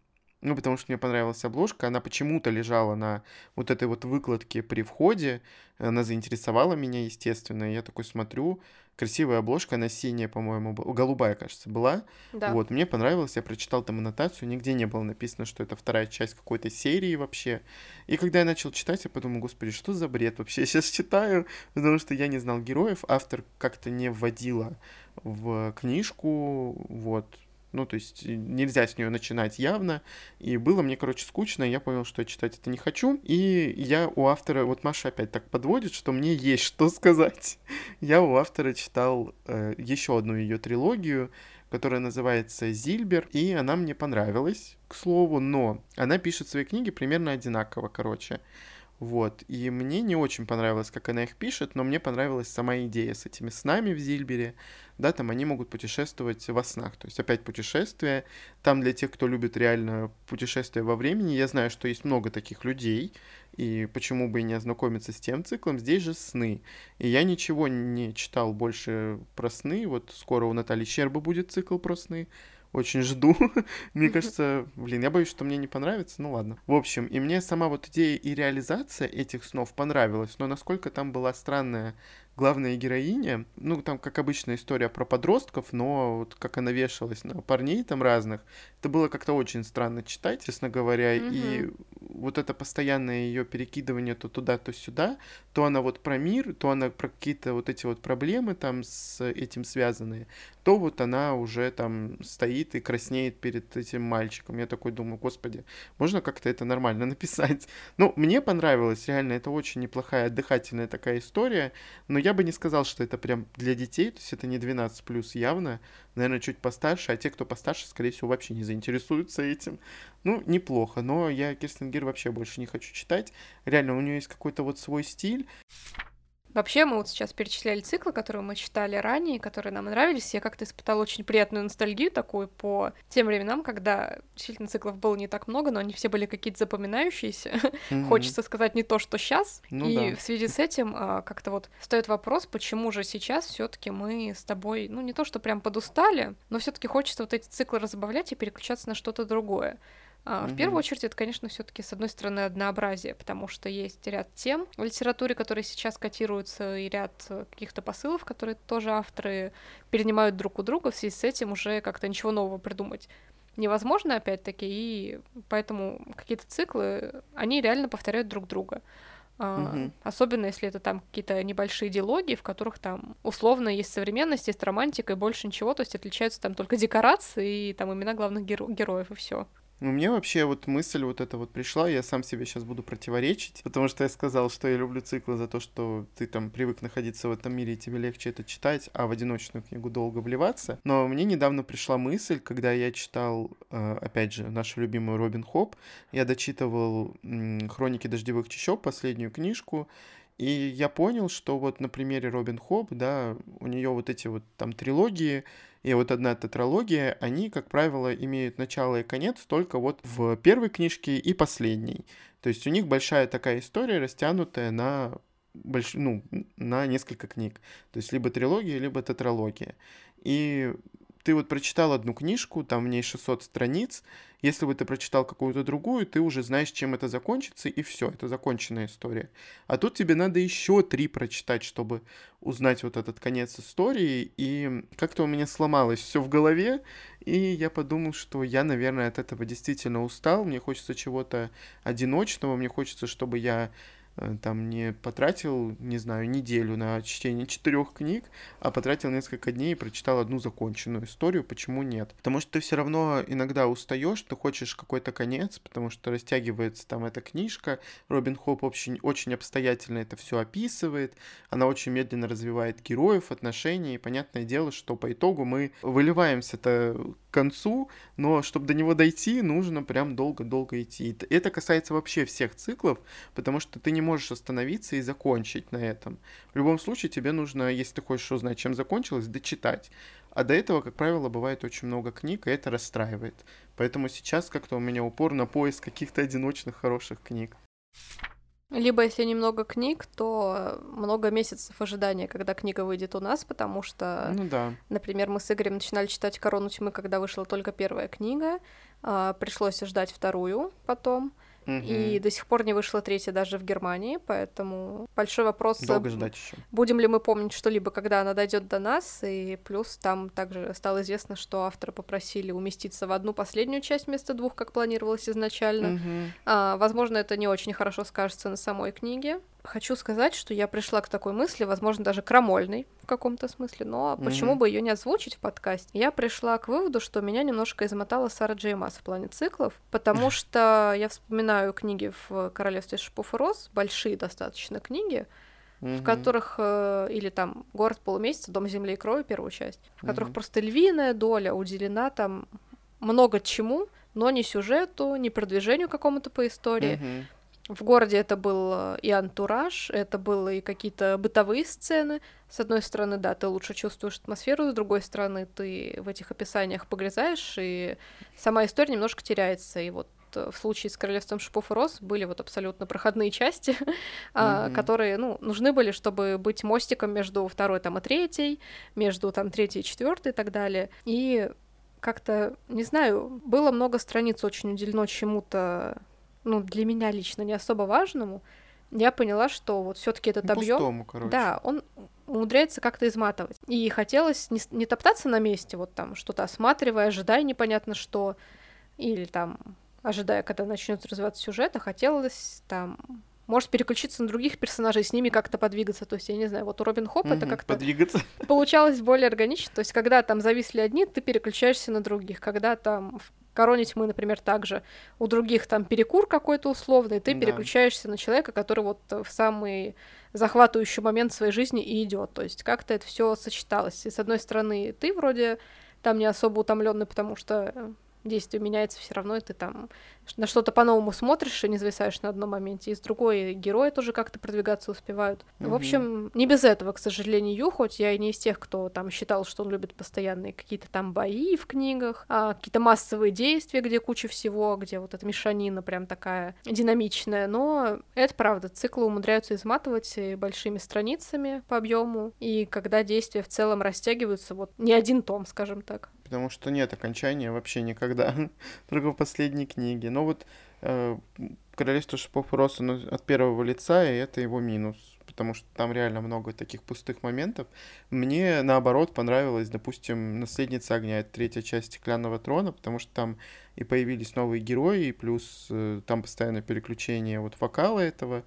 Ну, потому что мне понравилась обложка, она почему-то лежала на вот этой вот выкладке при входе, она заинтересовала меня, естественно, я такой смотрю, красивая обложка, она синяя, по-моему, голубая, кажется, была. Да. Вот, мне понравилось, я прочитал там аннотацию, нигде не было написано, что это вторая часть какой-то серии вообще. И когда я начал читать, я подумал, господи, что за бред вообще я сейчас читаю, потому что я не знал героев, автор как-то не вводила в книжку, вот, ну, то есть э, нельзя с нее начинать явно. И было мне, короче, скучно, я понял, что я читать это не хочу. И я у автора, вот Маша опять так подводит, что мне есть что сказать. Я у автора читал э, еще одну ее трилогию, которая называется «Зильбер», и она мне понравилась, к слову, но она пишет свои книги примерно одинаково, короче. Вот, и мне не очень понравилось, как она их пишет, но мне понравилась сама идея с этими снами в Зильбере, да, там они могут путешествовать во снах, то есть опять путешествия, там для тех, кто любит реально путешествия во времени, я знаю, что есть много таких людей, и почему бы и не ознакомиться с тем циклом, здесь же сны, и я ничего не читал больше про сны, вот скоро у Натальи Щерба будет цикл про сны, очень жду. мне кажется, блин, я боюсь, что мне не понравится. Ну ладно. В общем, и мне сама вот идея и реализация этих снов понравилась, но насколько там была странная главная героиня, ну, там, как обычная история про подростков, но вот как она вешалась на парней там разных, это было как-то очень странно читать, честно говоря, mm-hmm. и вот это постоянное ее перекидывание то туда, то сюда, то она вот про мир, то она про какие-то вот эти вот проблемы там с этим связанные, то вот она уже там стоит и краснеет перед этим мальчиком. Я такой думаю, господи, можно как-то это нормально написать? Ну, мне понравилось, реально, это очень неплохая отдыхательная такая история, но я бы не сказал, что это прям для детей, то есть это не 12 плюс явно, наверное, чуть постарше, а те, кто постарше, скорее всего, вообще не заинтересуются этим. Ну, неплохо, но я Кирстен Гир вообще больше не хочу читать. Реально, у нее есть какой-то вот свой стиль. Вообще, мы вот сейчас перечисляли циклы, которые мы читали ранее, которые нам нравились. Я как-то испытала очень приятную ностальгию такую по тем временам, когда действительно циклов было не так много, но они все были какие-то запоминающиеся. Mm-hmm. Хочется сказать не то, что сейчас. Ну, и да. в связи с этим а, как-то вот стоит вопрос, почему же сейчас все-таки мы с тобой, ну не то, что прям подустали, но все-таки хочется вот эти циклы разбавлять и переключаться на что-то другое. А, в первую очередь, это, конечно, все-таки, с одной стороны, однообразие, потому что есть ряд тем в литературе, которые сейчас котируются, и ряд э, каких-то посылов, которые тоже авторы перенимают друг у друга, в связи с этим уже как-то ничего нового придумать невозможно, опять-таки, и поэтому какие-то циклы, они реально повторяют друг друга. Uh, Особенно если это там какие-то небольшие диалоги, в которых там условно есть современность, есть романтика и больше ничего, то есть отличаются там только декорации и там имена главных геро- героев и все. Ну, мне вообще вот мысль вот эта вот пришла, я сам себе сейчас буду противоречить, потому что я сказал, что я люблю циклы за то, что ты там привык находиться в этом мире, и тебе легче это читать, а в одиночную книгу долго вливаться. Но мне недавно пришла мысль, когда я читал, э, опять же, нашу любимую Робин Хоп, я дочитывал «Хроники дождевых чащоб», последнюю книжку, и я понял, что вот на примере Робин Хоп, да, у нее вот эти вот там трилогии, и вот одна тетралогия, они, как правило, имеют начало и конец только вот в первой книжке и последней. То есть у них большая такая история, растянутая на больш... ну, на несколько книг. То есть либо трилогия, либо тетралогия. И ты вот прочитал одну книжку, там в ней 600 страниц, если бы ты прочитал какую-то другую, ты уже знаешь, чем это закончится, и все, это законченная история. А тут тебе надо еще три прочитать, чтобы узнать вот этот конец истории, и как-то у меня сломалось все в голове, и я подумал, что я, наверное, от этого действительно устал, мне хочется чего-то одиночного, мне хочется, чтобы я там не потратил, не знаю, неделю на чтение четырех книг, а потратил несколько дней и прочитал одну законченную историю. Почему нет? Потому что ты все равно иногда устаешь, ты хочешь какой-то конец, потому что растягивается там эта книжка. Робин Хоп очень, очень обстоятельно это все описывает. Она очень медленно развивает героев, отношения. И понятное дело, что по итогу мы выливаемся-то к концу, но чтобы до него дойти, нужно прям долго-долго идти. Это касается вообще всех циклов, потому что ты не можешь остановиться и закончить на этом. В любом случае тебе нужно, если ты хочешь узнать, чем закончилось, дочитать. А до этого, как правило, бывает очень много книг, и это расстраивает. Поэтому сейчас как-то у меня упор на поиск каких-то одиночных хороших книг. Либо если немного книг, то много месяцев ожидания, когда книга выйдет у нас, потому что, ну, да. например, мы с Игорем начинали читать «Корону тьмы», когда вышла только первая книга, а, пришлось ждать вторую потом, и до сих пор не вышла третья даже в Германии, поэтому большой вопрос. Долго ждать еще. Будем ли мы помнить что-либо, когда она дойдет до нас? И плюс там также стало известно, что авторы попросили уместиться в одну последнюю часть вместо двух, как планировалось изначально. Угу. А, возможно, это не очень хорошо скажется на самой книге хочу сказать, что я пришла к такой мысли, возможно, даже крамольной в каком-то смысле, но mm-hmm. почему бы ее не озвучить в подкасте? Я пришла к выводу, что меня немножко измотала Сара Джей Масс в плане циклов, потому что я вспоминаю книги в Королевстве Шипов и Роз, большие достаточно книги, Mm-hmm. в которых э, или там город полумесяца, дом земли и крови первую часть, в которых mm-hmm. просто львиная доля уделена там много чему, но не сюжету, не продвижению какому-то по истории. Mm-hmm. В городе это был э, и антураж, это было и какие-то бытовые сцены. С одной стороны, да, ты лучше чувствуешь атмосферу, с другой стороны, ты в этих описаниях погрязаешь, и сама история немножко теряется. И вот э, в случае с Королевством Шипов и Роз были вот абсолютно проходные части, mm-hmm. которые, ну, нужны были, чтобы быть мостиком между второй там и третьей, между там третьей и четвертой и так далее. И как-то, не знаю, было много страниц очень уделено чему-то ну, для меня лично не особо важному, я поняла, что вот все-таки этот объем, да, он умудряется как-то изматывать. И хотелось не, не топтаться на месте, вот там что-то осматривая, ожидая непонятно что, или там ожидая, когда начнется развиваться сюжет, а хотелось там может переключиться на других персонажей, с ними как-то подвигаться. То есть, я не знаю, вот у Робин Хоп это как-то подвигаться. получалось более органично. То есть, когда там зависли одни, ты переключаешься на других. Когда там Короне тьмы, например, также у других там перекур какой-то условный, ты да. переключаешься на человека, который вот в самый захватывающий момент своей жизни и идет. То есть как-то это все сочеталось. И с одной стороны, ты вроде там не особо утомленный, потому что действие меняется все равно, и ты там на что-то по-новому смотришь и не зависаешь на одном моменте. И с другой герои тоже как-то продвигаться успевают. Mm-hmm. В общем, не без этого, к сожалению, хоть я и не из тех, кто там считал, что он любит постоянные какие-то там бои в книгах, а какие-то массовые действия, где куча всего, где вот эта мешанина прям такая динамичная. Но это правда, циклы умудряются изматывать большими страницами по объему, и когда действия в целом растягиваются, вот не один том, скажем так. Потому что нет окончания вообще никогда, только в последней книге. Но вот э, Королевство шипов роз от первого лица, и это его минус, потому что там реально много таких пустых моментов. Мне, наоборот, понравилось, допустим, «Наследница огня», это третья часть «Стеклянного трона», потому что там и появились новые герои, и плюс э, там постоянное переключение вот вокала этого,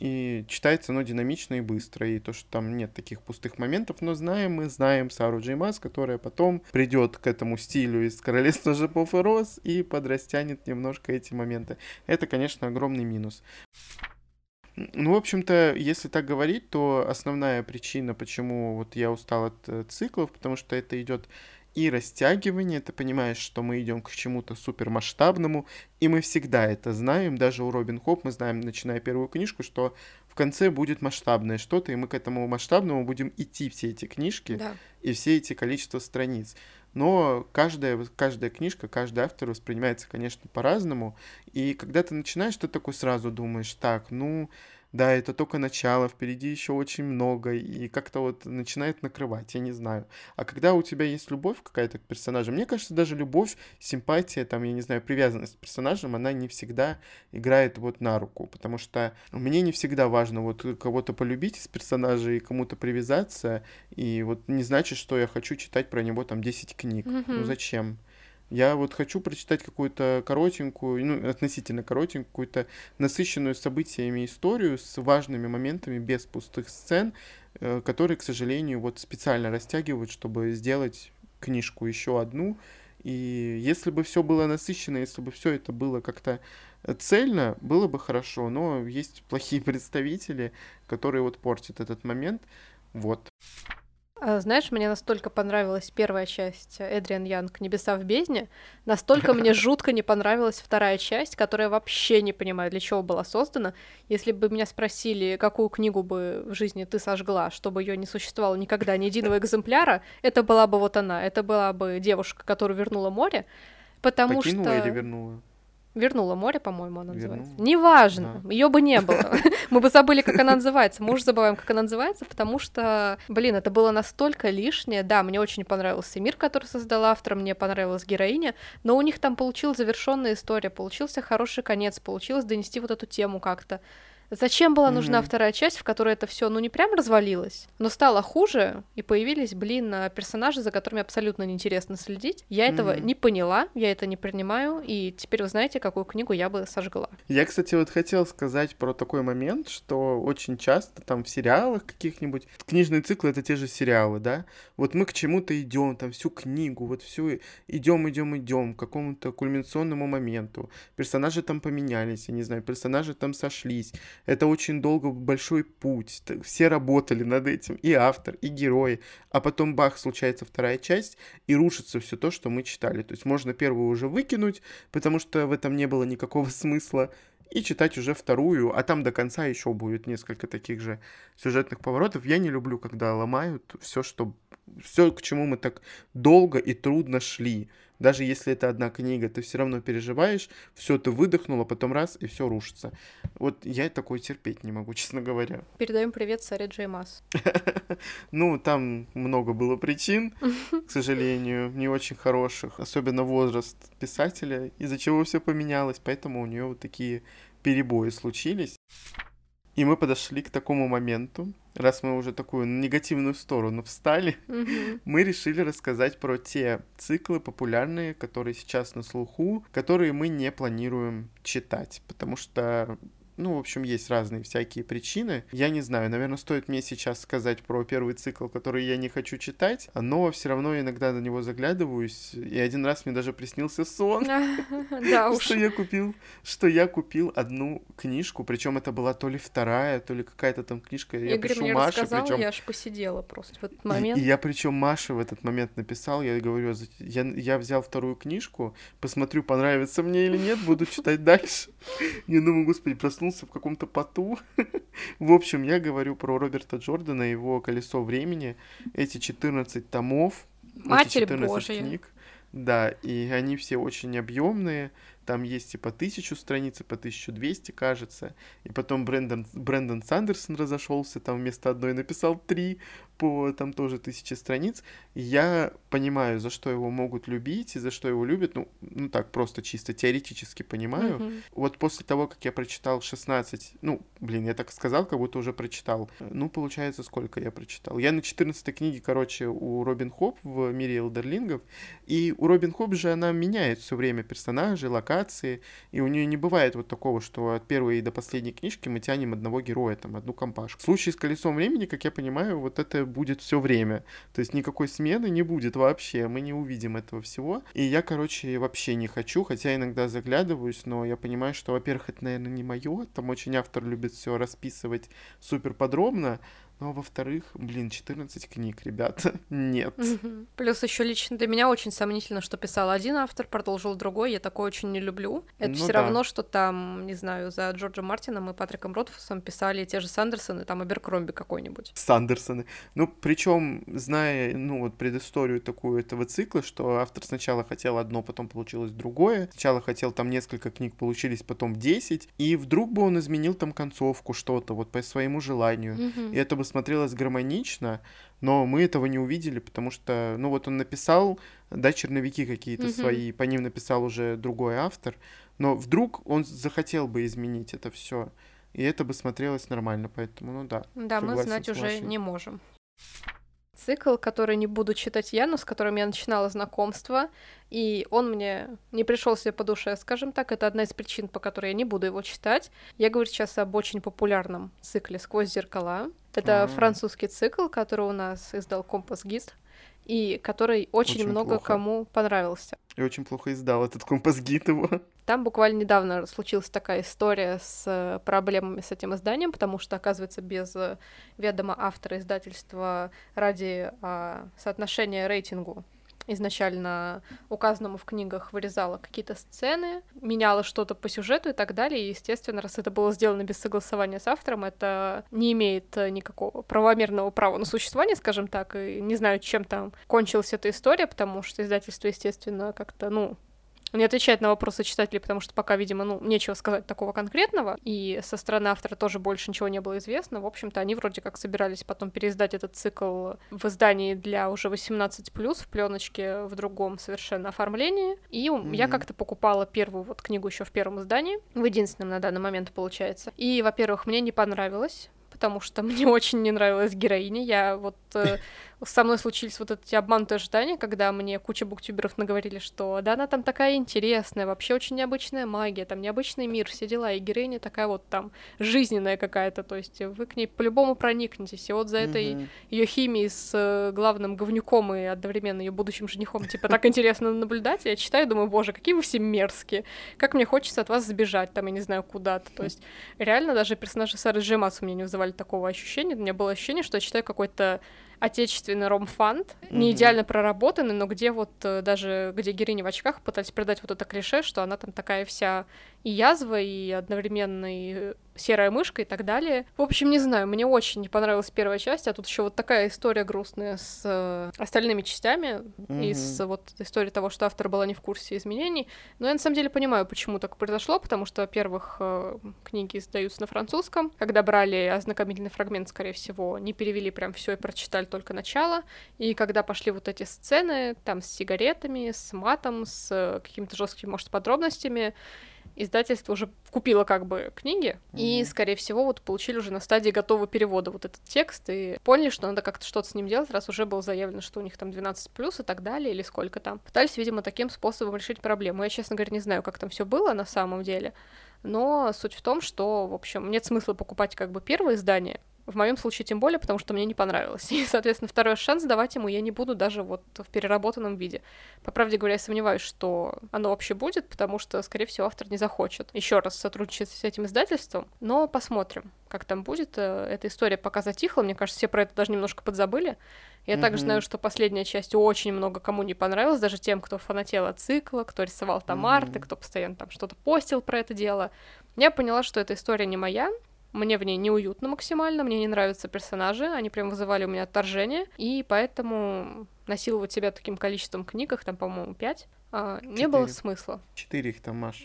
и читается оно динамично и быстро, и то, что там нет таких пустых моментов, но знаем мы, знаем Сару Джеймас, которая потом придет к этому стилю из Королевства Жопов и Роз и подрастянет немножко эти моменты. Это, конечно, огромный минус. Ну, в общем-то, если так говорить, то основная причина, почему вот я устал от э, циклов, потому что это идет и растягивание, ты понимаешь, что мы идем к чему-то супермасштабному, и мы всегда это знаем, даже у Робин Хоп мы знаем, начиная первую книжку, что в конце будет масштабное что-то, и мы к этому масштабному будем идти все эти книжки да. и все эти количество страниц. Но каждая, каждая книжка, каждый автор воспринимается, конечно, по-разному. И когда ты начинаешь, ты такой сразу думаешь, так, ну, да, это только начало, впереди еще очень много, и как-то вот начинает накрывать, я не знаю. А когда у тебя есть любовь какая-то к персонажу, мне кажется, даже любовь, симпатия, там, я не знаю, привязанность к персонажам, она не всегда играет вот на руку, потому что мне не всегда важно вот кого-то полюбить из персонажей, кому-то привязаться, и вот не значит, что я хочу читать про него там 10 книг. Mm-hmm. Ну зачем? Я вот хочу прочитать какую-то коротенькую, ну, относительно коротенькую, какую-то насыщенную событиями историю с важными моментами, без пустых сцен, э, которые, к сожалению, вот специально растягивают, чтобы сделать книжку еще одну. И если бы все было насыщенно, если бы все это было как-то цельно, было бы хорошо. Но есть плохие представители, которые вот портят этот момент. Вот. А, знаешь, мне настолько понравилась первая часть Эдриан Янг «Небеса в бездне», настолько мне жутко не понравилась вторая часть, которая вообще не понимаю, для чего была создана. Если бы меня спросили, какую книгу бы в жизни ты сожгла, чтобы ее не существовало никогда ни единого экземпляра, это была бы вот она, это была бы девушка, которую вернула море, потому Покинула что... или вернула? Вернула море, по-моему, она Вернула. называется. Неважно, да. ее бы не было. Мы бы забыли, как она называется. Мы уже забываем, как она называется, потому что, блин, это было настолько лишнее. Да, мне очень понравился мир, который создал автор, мне понравилась героиня, но у них там получилась завершенная история, получился хороший конец, получилось донести вот эту тему как-то. Зачем была нужна mm-hmm. вторая часть, в которой это все, ну, не прям развалилось, но стало хуже, и появились, блин, персонажи, за которыми абсолютно неинтересно следить. Я mm-hmm. этого не поняла, я это не принимаю, и теперь вы знаете, какую книгу я бы сожгла. Я, кстати, вот хотел сказать про такой момент, что очень часто там в сериалах каких-нибудь, книжные циклы это те же сериалы, да, вот мы к чему-то идем, там всю книгу, вот всю идем, идем, идем к какому-то кульминационному моменту. Персонажи там поменялись, я не знаю, персонажи там сошлись это очень долго большой путь. Все работали над этим, и автор, и герои. А потом бах, случается вторая часть, и рушится все то, что мы читали. То есть можно первую уже выкинуть, потому что в этом не было никакого смысла и читать уже вторую, а там до конца еще будет несколько таких же сюжетных поворотов. Я не люблю, когда ломают все, что все, к чему мы так долго и трудно шли. Даже если это одна книга, ты все равно переживаешь, все ты выдохнула, потом раз, и все рушится. Вот я такое терпеть не могу, честно говоря. Передаем привет Саре Джеймас. Ну, там много было причин, к сожалению, не очень хороших, особенно возраст писателя, из-за чего все поменялось, поэтому у нее вот такие перебои случились. И мы подошли к такому моменту, раз мы уже такую негативную сторону встали, mm-hmm. мы решили рассказать про те циклы популярные, которые сейчас на слуху, которые мы не планируем читать, потому что ну, в общем, есть разные всякие причины. Я не знаю, наверное, стоит мне сейчас сказать про первый цикл, который я не хочу читать, но все равно иногда на него заглядываюсь, и один раз мне даже приснился сон, что я купил, что я купил одну книжку, причем это была то ли вторая, то ли какая-то там книжка. Я пишу Маше, причем я аж посидела просто в этот момент. И я причем Маше в этот момент написал, я говорю, я, я взял вторую книжку, посмотрю, понравится мне или нет, буду читать дальше. Я думаю, господи, проснулся проснулся в каком-то поту. в общем, я говорю про Роберта Джордана, его «Колесо времени», эти 14 томов, Матерь эти 14 Божия. книг. Да, и они все очень объемные. там есть и по тысячу страниц, и по 1200, кажется. И потом Брэндон, Брэндон Сандерсон разошелся, там вместо одной написал три по там тоже тысяче страниц. я понимаю, за что его могут любить и за что его любят. Ну, ну так, просто чисто теоретически понимаю. Mm-hmm. Вот после того, как я прочитал 16, ну, блин, я так сказал, как будто уже прочитал. Ну, получается, сколько я прочитал. Я на 14 книге, короче, у Робин Хоп в мире элдерлингов. И у Робин Хоп же она меняет все время персонажей, локации. И у нее не бывает вот такого, что от первой до последней книжки мы тянем одного героя, там, одну компашку. В случае с колесом времени, как я понимаю, вот это будет все время. То есть никакой смены не будет вообще, мы не увидим этого всего. И я, короче, вообще не хочу, хотя иногда заглядываюсь, но я понимаю, что, во-первых, это, наверное, не мое. Там очень автор любит все расписывать супер подробно, ну, а во-вторых, блин, 14 книг, ребята, нет. Плюс еще лично для меня очень сомнительно, что писал один автор, продолжил другой, я такое очень не люблю. Это ну, все да. равно, что там, не знаю, за Джорджем Мартином и Патриком Ротфусом писали те же Сандерсоны, там Аберкромби какой-нибудь. Сандерсоны. Ну, причем, зная, ну, вот предысторию такую этого цикла, что автор сначала хотел одно, потом получилось другое, сначала хотел там несколько книг, получились потом 10, и вдруг бы он изменил там концовку, что-то, вот по своему желанию, и это бы смотрелось гармонично, но мы этого не увидели, потому что, ну вот он написал, да, черновики какие-то mm-hmm. свои, по ним написал уже другой автор, но вдруг он захотел бы изменить это все, и это бы смотрелось нормально, поэтому, ну да. Да, мы знать уже не можем цикл, который не буду читать я, но с которым я начинала знакомство, и он мне не пришелся по душе, скажем так, это одна из причин, по которой я не буду его читать. Я говорю сейчас об очень популярном цикле «Сквозь зеркала». Это А-а-а. французский цикл, который у нас издал Компас Гид и который очень, очень много плохо. кому понравился. И очень плохо издал этот компас-гид его. Там буквально недавно случилась такая история с э, проблемами с этим изданием, потому что, оказывается, без э, ведома автора издательства ради а, соотношения рейтингу изначально указанному в книгах вырезала какие-то сцены, меняла что-то по сюжету и так далее. И, естественно, раз это было сделано без согласования с автором, это не имеет э, никакого правомерного права на существование, скажем так. И не знаю, чем там кончилась эта история, потому что издательство, естественно, как-то, ну, не отвечает на вопросы читателей, потому что пока, видимо, ну, нечего сказать такого конкретного, и со стороны автора тоже больше ничего не было известно. В общем-то, они вроде как собирались потом переиздать этот цикл в издании для уже 18+, в пленочке в другом совершенно оформлении. И mm-hmm. я как-то покупала первую вот книгу еще в первом издании, в единственном на данный момент получается. И, во-первых, мне не понравилось, потому что мне очень не нравилась героиня. Я вот э, со мной случились вот эти обманутые ожидания, когда мне куча буктюберов наговорили, что да, она там такая интересная, вообще очень необычная магия, там необычный мир, все дела, и героиня такая вот там жизненная какая-то, то есть вы к ней по-любому проникнетесь, и вот за этой ее химией с э, главным говнюком и одновременно ее будущим женихом, типа, так интересно наблюдать, я читаю, думаю, боже, какие вы все мерзкие, как мне хочется от вас сбежать, там, я не знаю, куда-то, то есть реально даже персонажи Сары Джемас у меня не вызывали такого ощущения, у меня было ощущение, что я читаю какой-то отечественный ромфант, mm-hmm. не идеально проработанный, но где вот э, даже, где героиня в очках пытались передать вот это клише, что она там такая вся и язва, и одновременно и серая мышка и так далее. В общем, не знаю, мне очень не понравилась первая часть, а тут еще вот такая история грустная с э, остальными частями mm-hmm. и с вот историей того, что автор была не в курсе изменений. Но я на самом деле понимаю, почему так произошло, потому что, во-первых, э, книги издаются на французском. Когда брали ознакомительный фрагмент, скорее всего, не перевели прям все и прочитали только начало. И когда пошли вот эти сцены, там с сигаретами, с матом, с какими-то жесткими, может, подробностями, издательство уже купило как бы книги, mm-hmm. и, скорее всего, вот получили уже на стадии готового перевода вот этот текст, и поняли, что надо как-то что-то с ним делать, раз уже было заявлено, что у них там 12 плюс и так далее, или сколько там. Пытались, видимо, таким способом решить проблему. Я, честно говоря, не знаю, как там все было на самом деле, но суть в том, что, в общем, нет смысла покупать как бы первое издание, в моем случае тем более, потому что мне не понравилось. И, соответственно, второй шанс давать ему я не буду даже вот в переработанном виде. По правде говоря, я сомневаюсь, что оно вообще будет, потому что, скорее всего, автор не захочет еще раз сотрудничать с этим издательством. Но посмотрим, как там будет. Э, эта история пока затихла. Мне кажется, все про это даже немножко подзабыли. Я mm-hmm. также знаю, что последняя часть очень много кому не понравилась, даже тем, кто фанател от цикла, кто рисовал там mm-hmm. арты, кто постоянно там что-то постил про это дело. Я поняла, что эта история не моя, мне в ней неуютно максимально, мне не нравятся персонажи, они прям вызывали у меня отторжение, и поэтому насиловать себя таким количеством книг, их там, по-моему, пять, А, не было смысла. Четыре их там, Маш.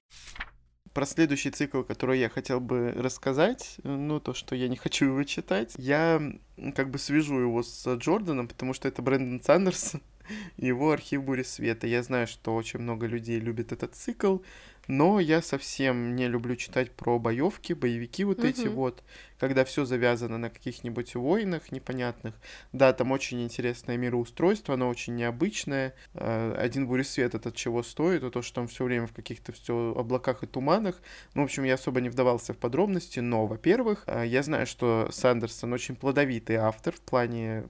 Про следующий цикл, который я хотел бы рассказать, ну, то, что я не хочу его читать, я как бы свяжу его с Джорданом, потому что это Брэндон Сандерсон, его архив бури света. Я знаю, что очень много людей любит этот цикл, но я совсем не люблю читать про боевки, боевики вот mm-hmm. эти вот, когда все завязано на каких-нибудь войнах непонятных. Да, там очень интересное мироустройство, оно очень необычное. Э, один буресвет это от чего стоит, а то, что там все время в каких-то все облаках и туманах. Ну, в общем, я особо не вдавался в подробности, но, во-первых, э, я знаю, что Сандерсон очень плодовитый автор в плане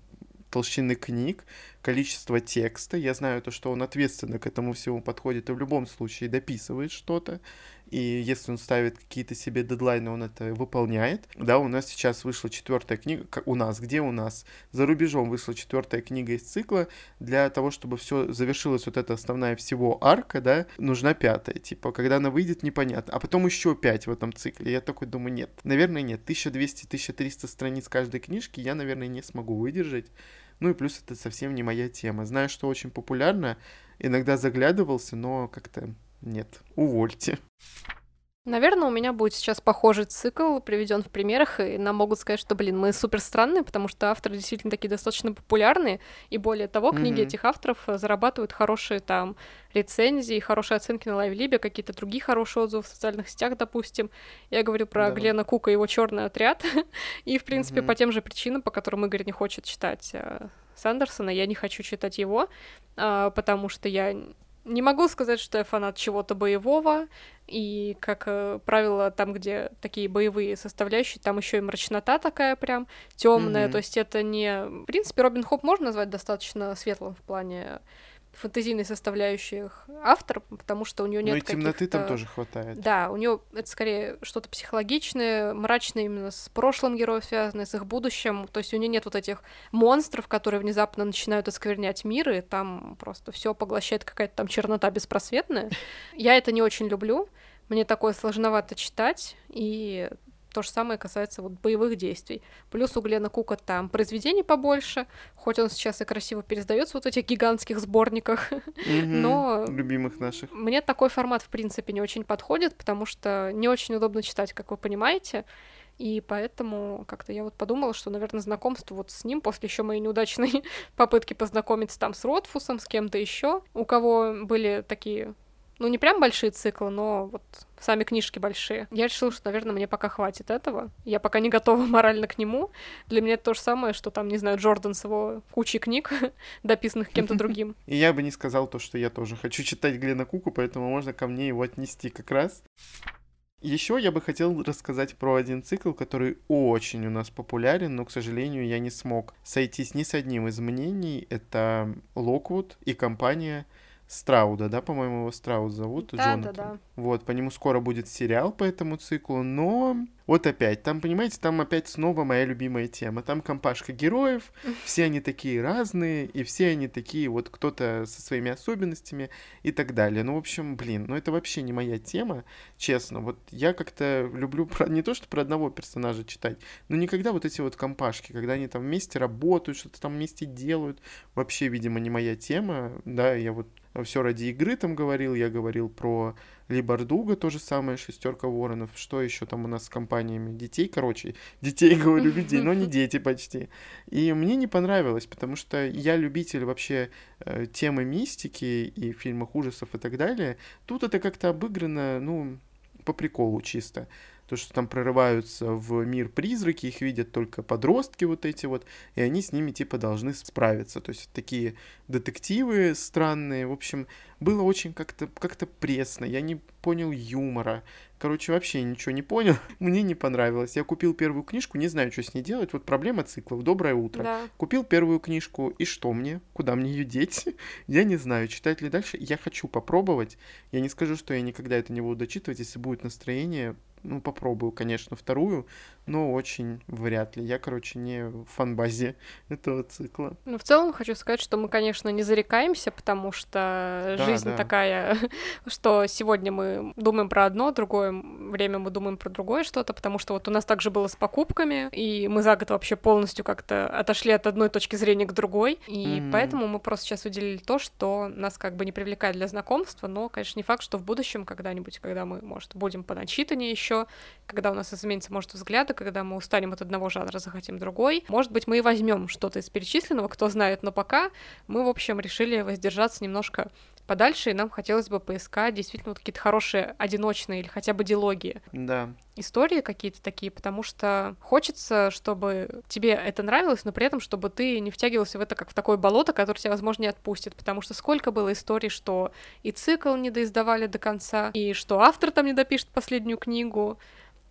толщины книг, количество текста. Я знаю то, что он ответственно к этому всему подходит и в любом случае дописывает что-то. И если он ставит какие-то себе дедлайны, он это выполняет. Да, у нас сейчас вышла четвертая книга. У нас, где у нас? За рубежом вышла четвертая книга из цикла. Для того, чтобы все завершилась вот эта основная всего арка, да, нужна пятая. Типа, когда она выйдет, непонятно. А потом еще пять в этом цикле. Я такой думаю, нет. Наверное, нет. 1200-1300 страниц каждой книжки я, наверное, не смогу выдержать. Ну и плюс это совсем не моя тема. Знаю, что очень популярно, иногда заглядывался, но как-то нет. Увольте. Наверное, у меня будет сейчас похожий цикл, приведен в примерах, и нам могут сказать, что, блин, мы супер странные, потому что авторы действительно такие достаточно популярные, и более того, книги mm-hmm. этих авторов э, зарабатывают хорошие там рецензии, хорошие оценки на лайвлибе, какие-то другие хорошие отзывы в социальных сетях, допустим. Я говорю про да. Глена Кука и его черный отряд, и, в принципе, mm-hmm. по тем же причинам, по которым Игорь не хочет читать э, Сандерсона, я не хочу читать его, а, потому что я не могу сказать, что я фанат чего-то боевого, и, как э, правило, там, где такие боевые составляющие, там еще и мрачнота такая прям темная, mm-hmm. то есть это не... В принципе, Робин Хоп можно назвать достаточно светлым в плане фэнтезийной составляющих автор, потому что у нее нет Ну и темноты там тоже хватает. Да, у нее это скорее что-то психологичное, мрачное именно с прошлым героем связанное, с их будущим. То есть у нее нет вот этих монстров, которые внезапно начинают осквернять мир, и там просто все поглощает какая-то там чернота беспросветная. Я это не очень люблю. Мне такое сложновато читать, и то же самое касается вот боевых действий. Плюс у Глена Кука там произведений побольше, хоть он сейчас и красиво пересдается вот в этих гигантских сборниках, но... Любимых наших. Мне такой формат, в принципе, не очень подходит, потому что не очень удобно читать, как вы понимаете. И поэтому как-то я вот подумала, что, наверное, знакомство вот с ним после еще моей неудачной попытки познакомиться там с Ротфусом, с кем-то еще, у кого были такие ну, не прям большие циклы, но вот сами книжки большие. Я решила, что, наверное, мне пока хватит этого. Я пока не готова морально к нему. Для меня это то же самое, что там, не знаю, Джордан с его кучей книг, дописанных кем-то другим. И я бы не сказал то, что я тоже хочу читать Глена Куку, поэтому можно ко мне его отнести как раз. Еще я бы хотел рассказать про один цикл, который очень у нас популярен, но, к сожалению, я не смог сойтись ни с одним из мнений. Это Локвуд и компания Страуда, да, по-моему, его Страуд зовут, да, Джонатан. Да, да. Вот, по нему скоро будет сериал по этому циклу, но вот опять, там, понимаете, там опять снова моя любимая тема. Там компашка героев, все они такие разные, и все они такие, вот кто-то со своими особенностями и так далее. Ну, в общем, блин, ну это вообще не моя тема, честно. Вот я как-то люблю про, не то, что про одного персонажа читать, но никогда вот эти вот компашки, когда они там вместе работают, что-то там вместе делают, вообще, видимо, не моя тема. Да, я вот все ради игры там говорил, я говорил про Либардуга, то же самое, шестерка воронов, что еще там у нас с компаниями, детей, короче, детей, говорю, людей, но не дети почти. И мне не понравилось, потому что я любитель вообще э, темы мистики и фильмах ужасов и так далее. Тут это как-то обыграно, ну, по приколу чисто то, что там прорываются в мир призраки, их видят только подростки вот эти вот, и они с ними типа должны справиться. То есть такие детективы странные. В общем, было очень как-то как пресно. Я не понял юмора. Короче, вообще ничего не понял. Мне не понравилось. Я купил первую книжку, не знаю, что с ней делать. Вот проблема циклов. Доброе утро. Да. Купил первую книжку, и что мне? Куда мне ее деть? я не знаю, читать ли дальше. Я хочу попробовать. Я не скажу, что я никогда это не буду дочитывать. Если будет настроение, Ну, попробую, конечно, вторую, но очень вряд ли. Я, короче, не в фанбазе этого цикла. Ну, в целом хочу сказать, что мы, конечно, не зарекаемся, потому что да, жизнь да. такая, что сегодня мы думаем про одно, другое время мы думаем про другое что-то, потому что вот у нас также было с покупками, и мы за год вообще полностью как-то отошли от одной точки зрения к другой, и mm-hmm. поэтому мы просто сейчас выделили то, что нас как бы не привлекает для знакомства, но, конечно, не факт, что в будущем когда-нибудь, когда мы, может, будем поначитаннее еще, когда у нас изменится, может, взгляды, когда мы устанем от одного жанра, захотим другой. Может быть, мы и возьмем что-то из перечисленного, кто знает, но пока мы, в общем, решили воздержаться немножко подальше, и нам хотелось бы поискать действительно вот какие-то хорошие одиночные или хотя бы дилогии. Да. Истории какие-то такие, потому что хочется, чтобы тебе это нравилось, но при этом, чтобы ты не втягивался в это как в такое болото, которое тебя, возможно, не отпустит, потому что сколько было историй, что и цикл не доиздавали до конца, и что автор там не допишет последнюю книгу,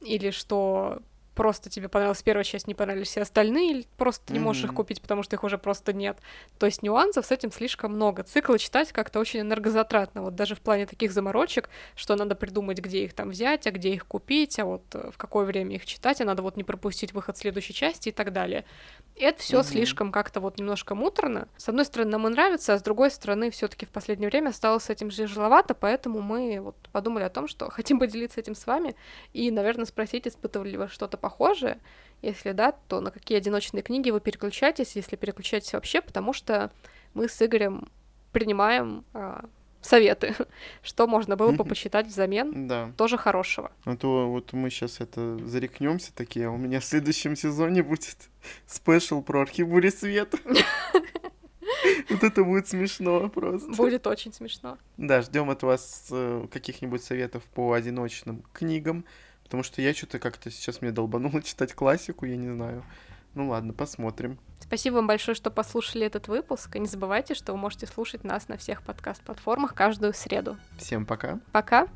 или что просто тебе понравилась первая часть, не понравились все остальные, или просто не можешь mm-hmm. их купить, потому что их уже просто нет. То есть нюансов с этим слишком много. Циклы читать как-то очень энергозатратно, вот даже в плане таких заморочек, что надо придумать, где их там взять, а где их купить, а вот э, в какое время их читать, а надо вот не пропустить выход следующей части и так далее. И это все mm-hmm. слишком как-то вот немножко муторно. С одной стороны, нам и нравится, а с другой стороны, все таки в последнее время стало с этим тяжеловато, поэтому мы вот подумали о том, что хотим поделиться этим с вами и, наверное, спросить, испытывали ли вы что-то похожее. Если да, то на какие одиночные книги вы переключаетесь, если переключаетесь вообще, потому что мы с Игорем принимаем а, советы, что можно было бы посчитать взамен да. тоже хорошего. А то вот мы сейчас это зарекнемся такие, а у меня в следующем сезоне будет спешл про архивуре света. Вот это будет смешно просто. Будет очень смешно. Да, ждем от вас э, каких-нибудь советов по одиночным книгам. Потому что я что-то как-то сейчас мне долбануло читать классику, я не знаю. Ну ладно, посмотрим. Спасибо вам большое, что послушали этот выпуск. И не забывайте, что вы можете слушать нас на всех подкаст-платформах каждую среду. Всем пока. Пока.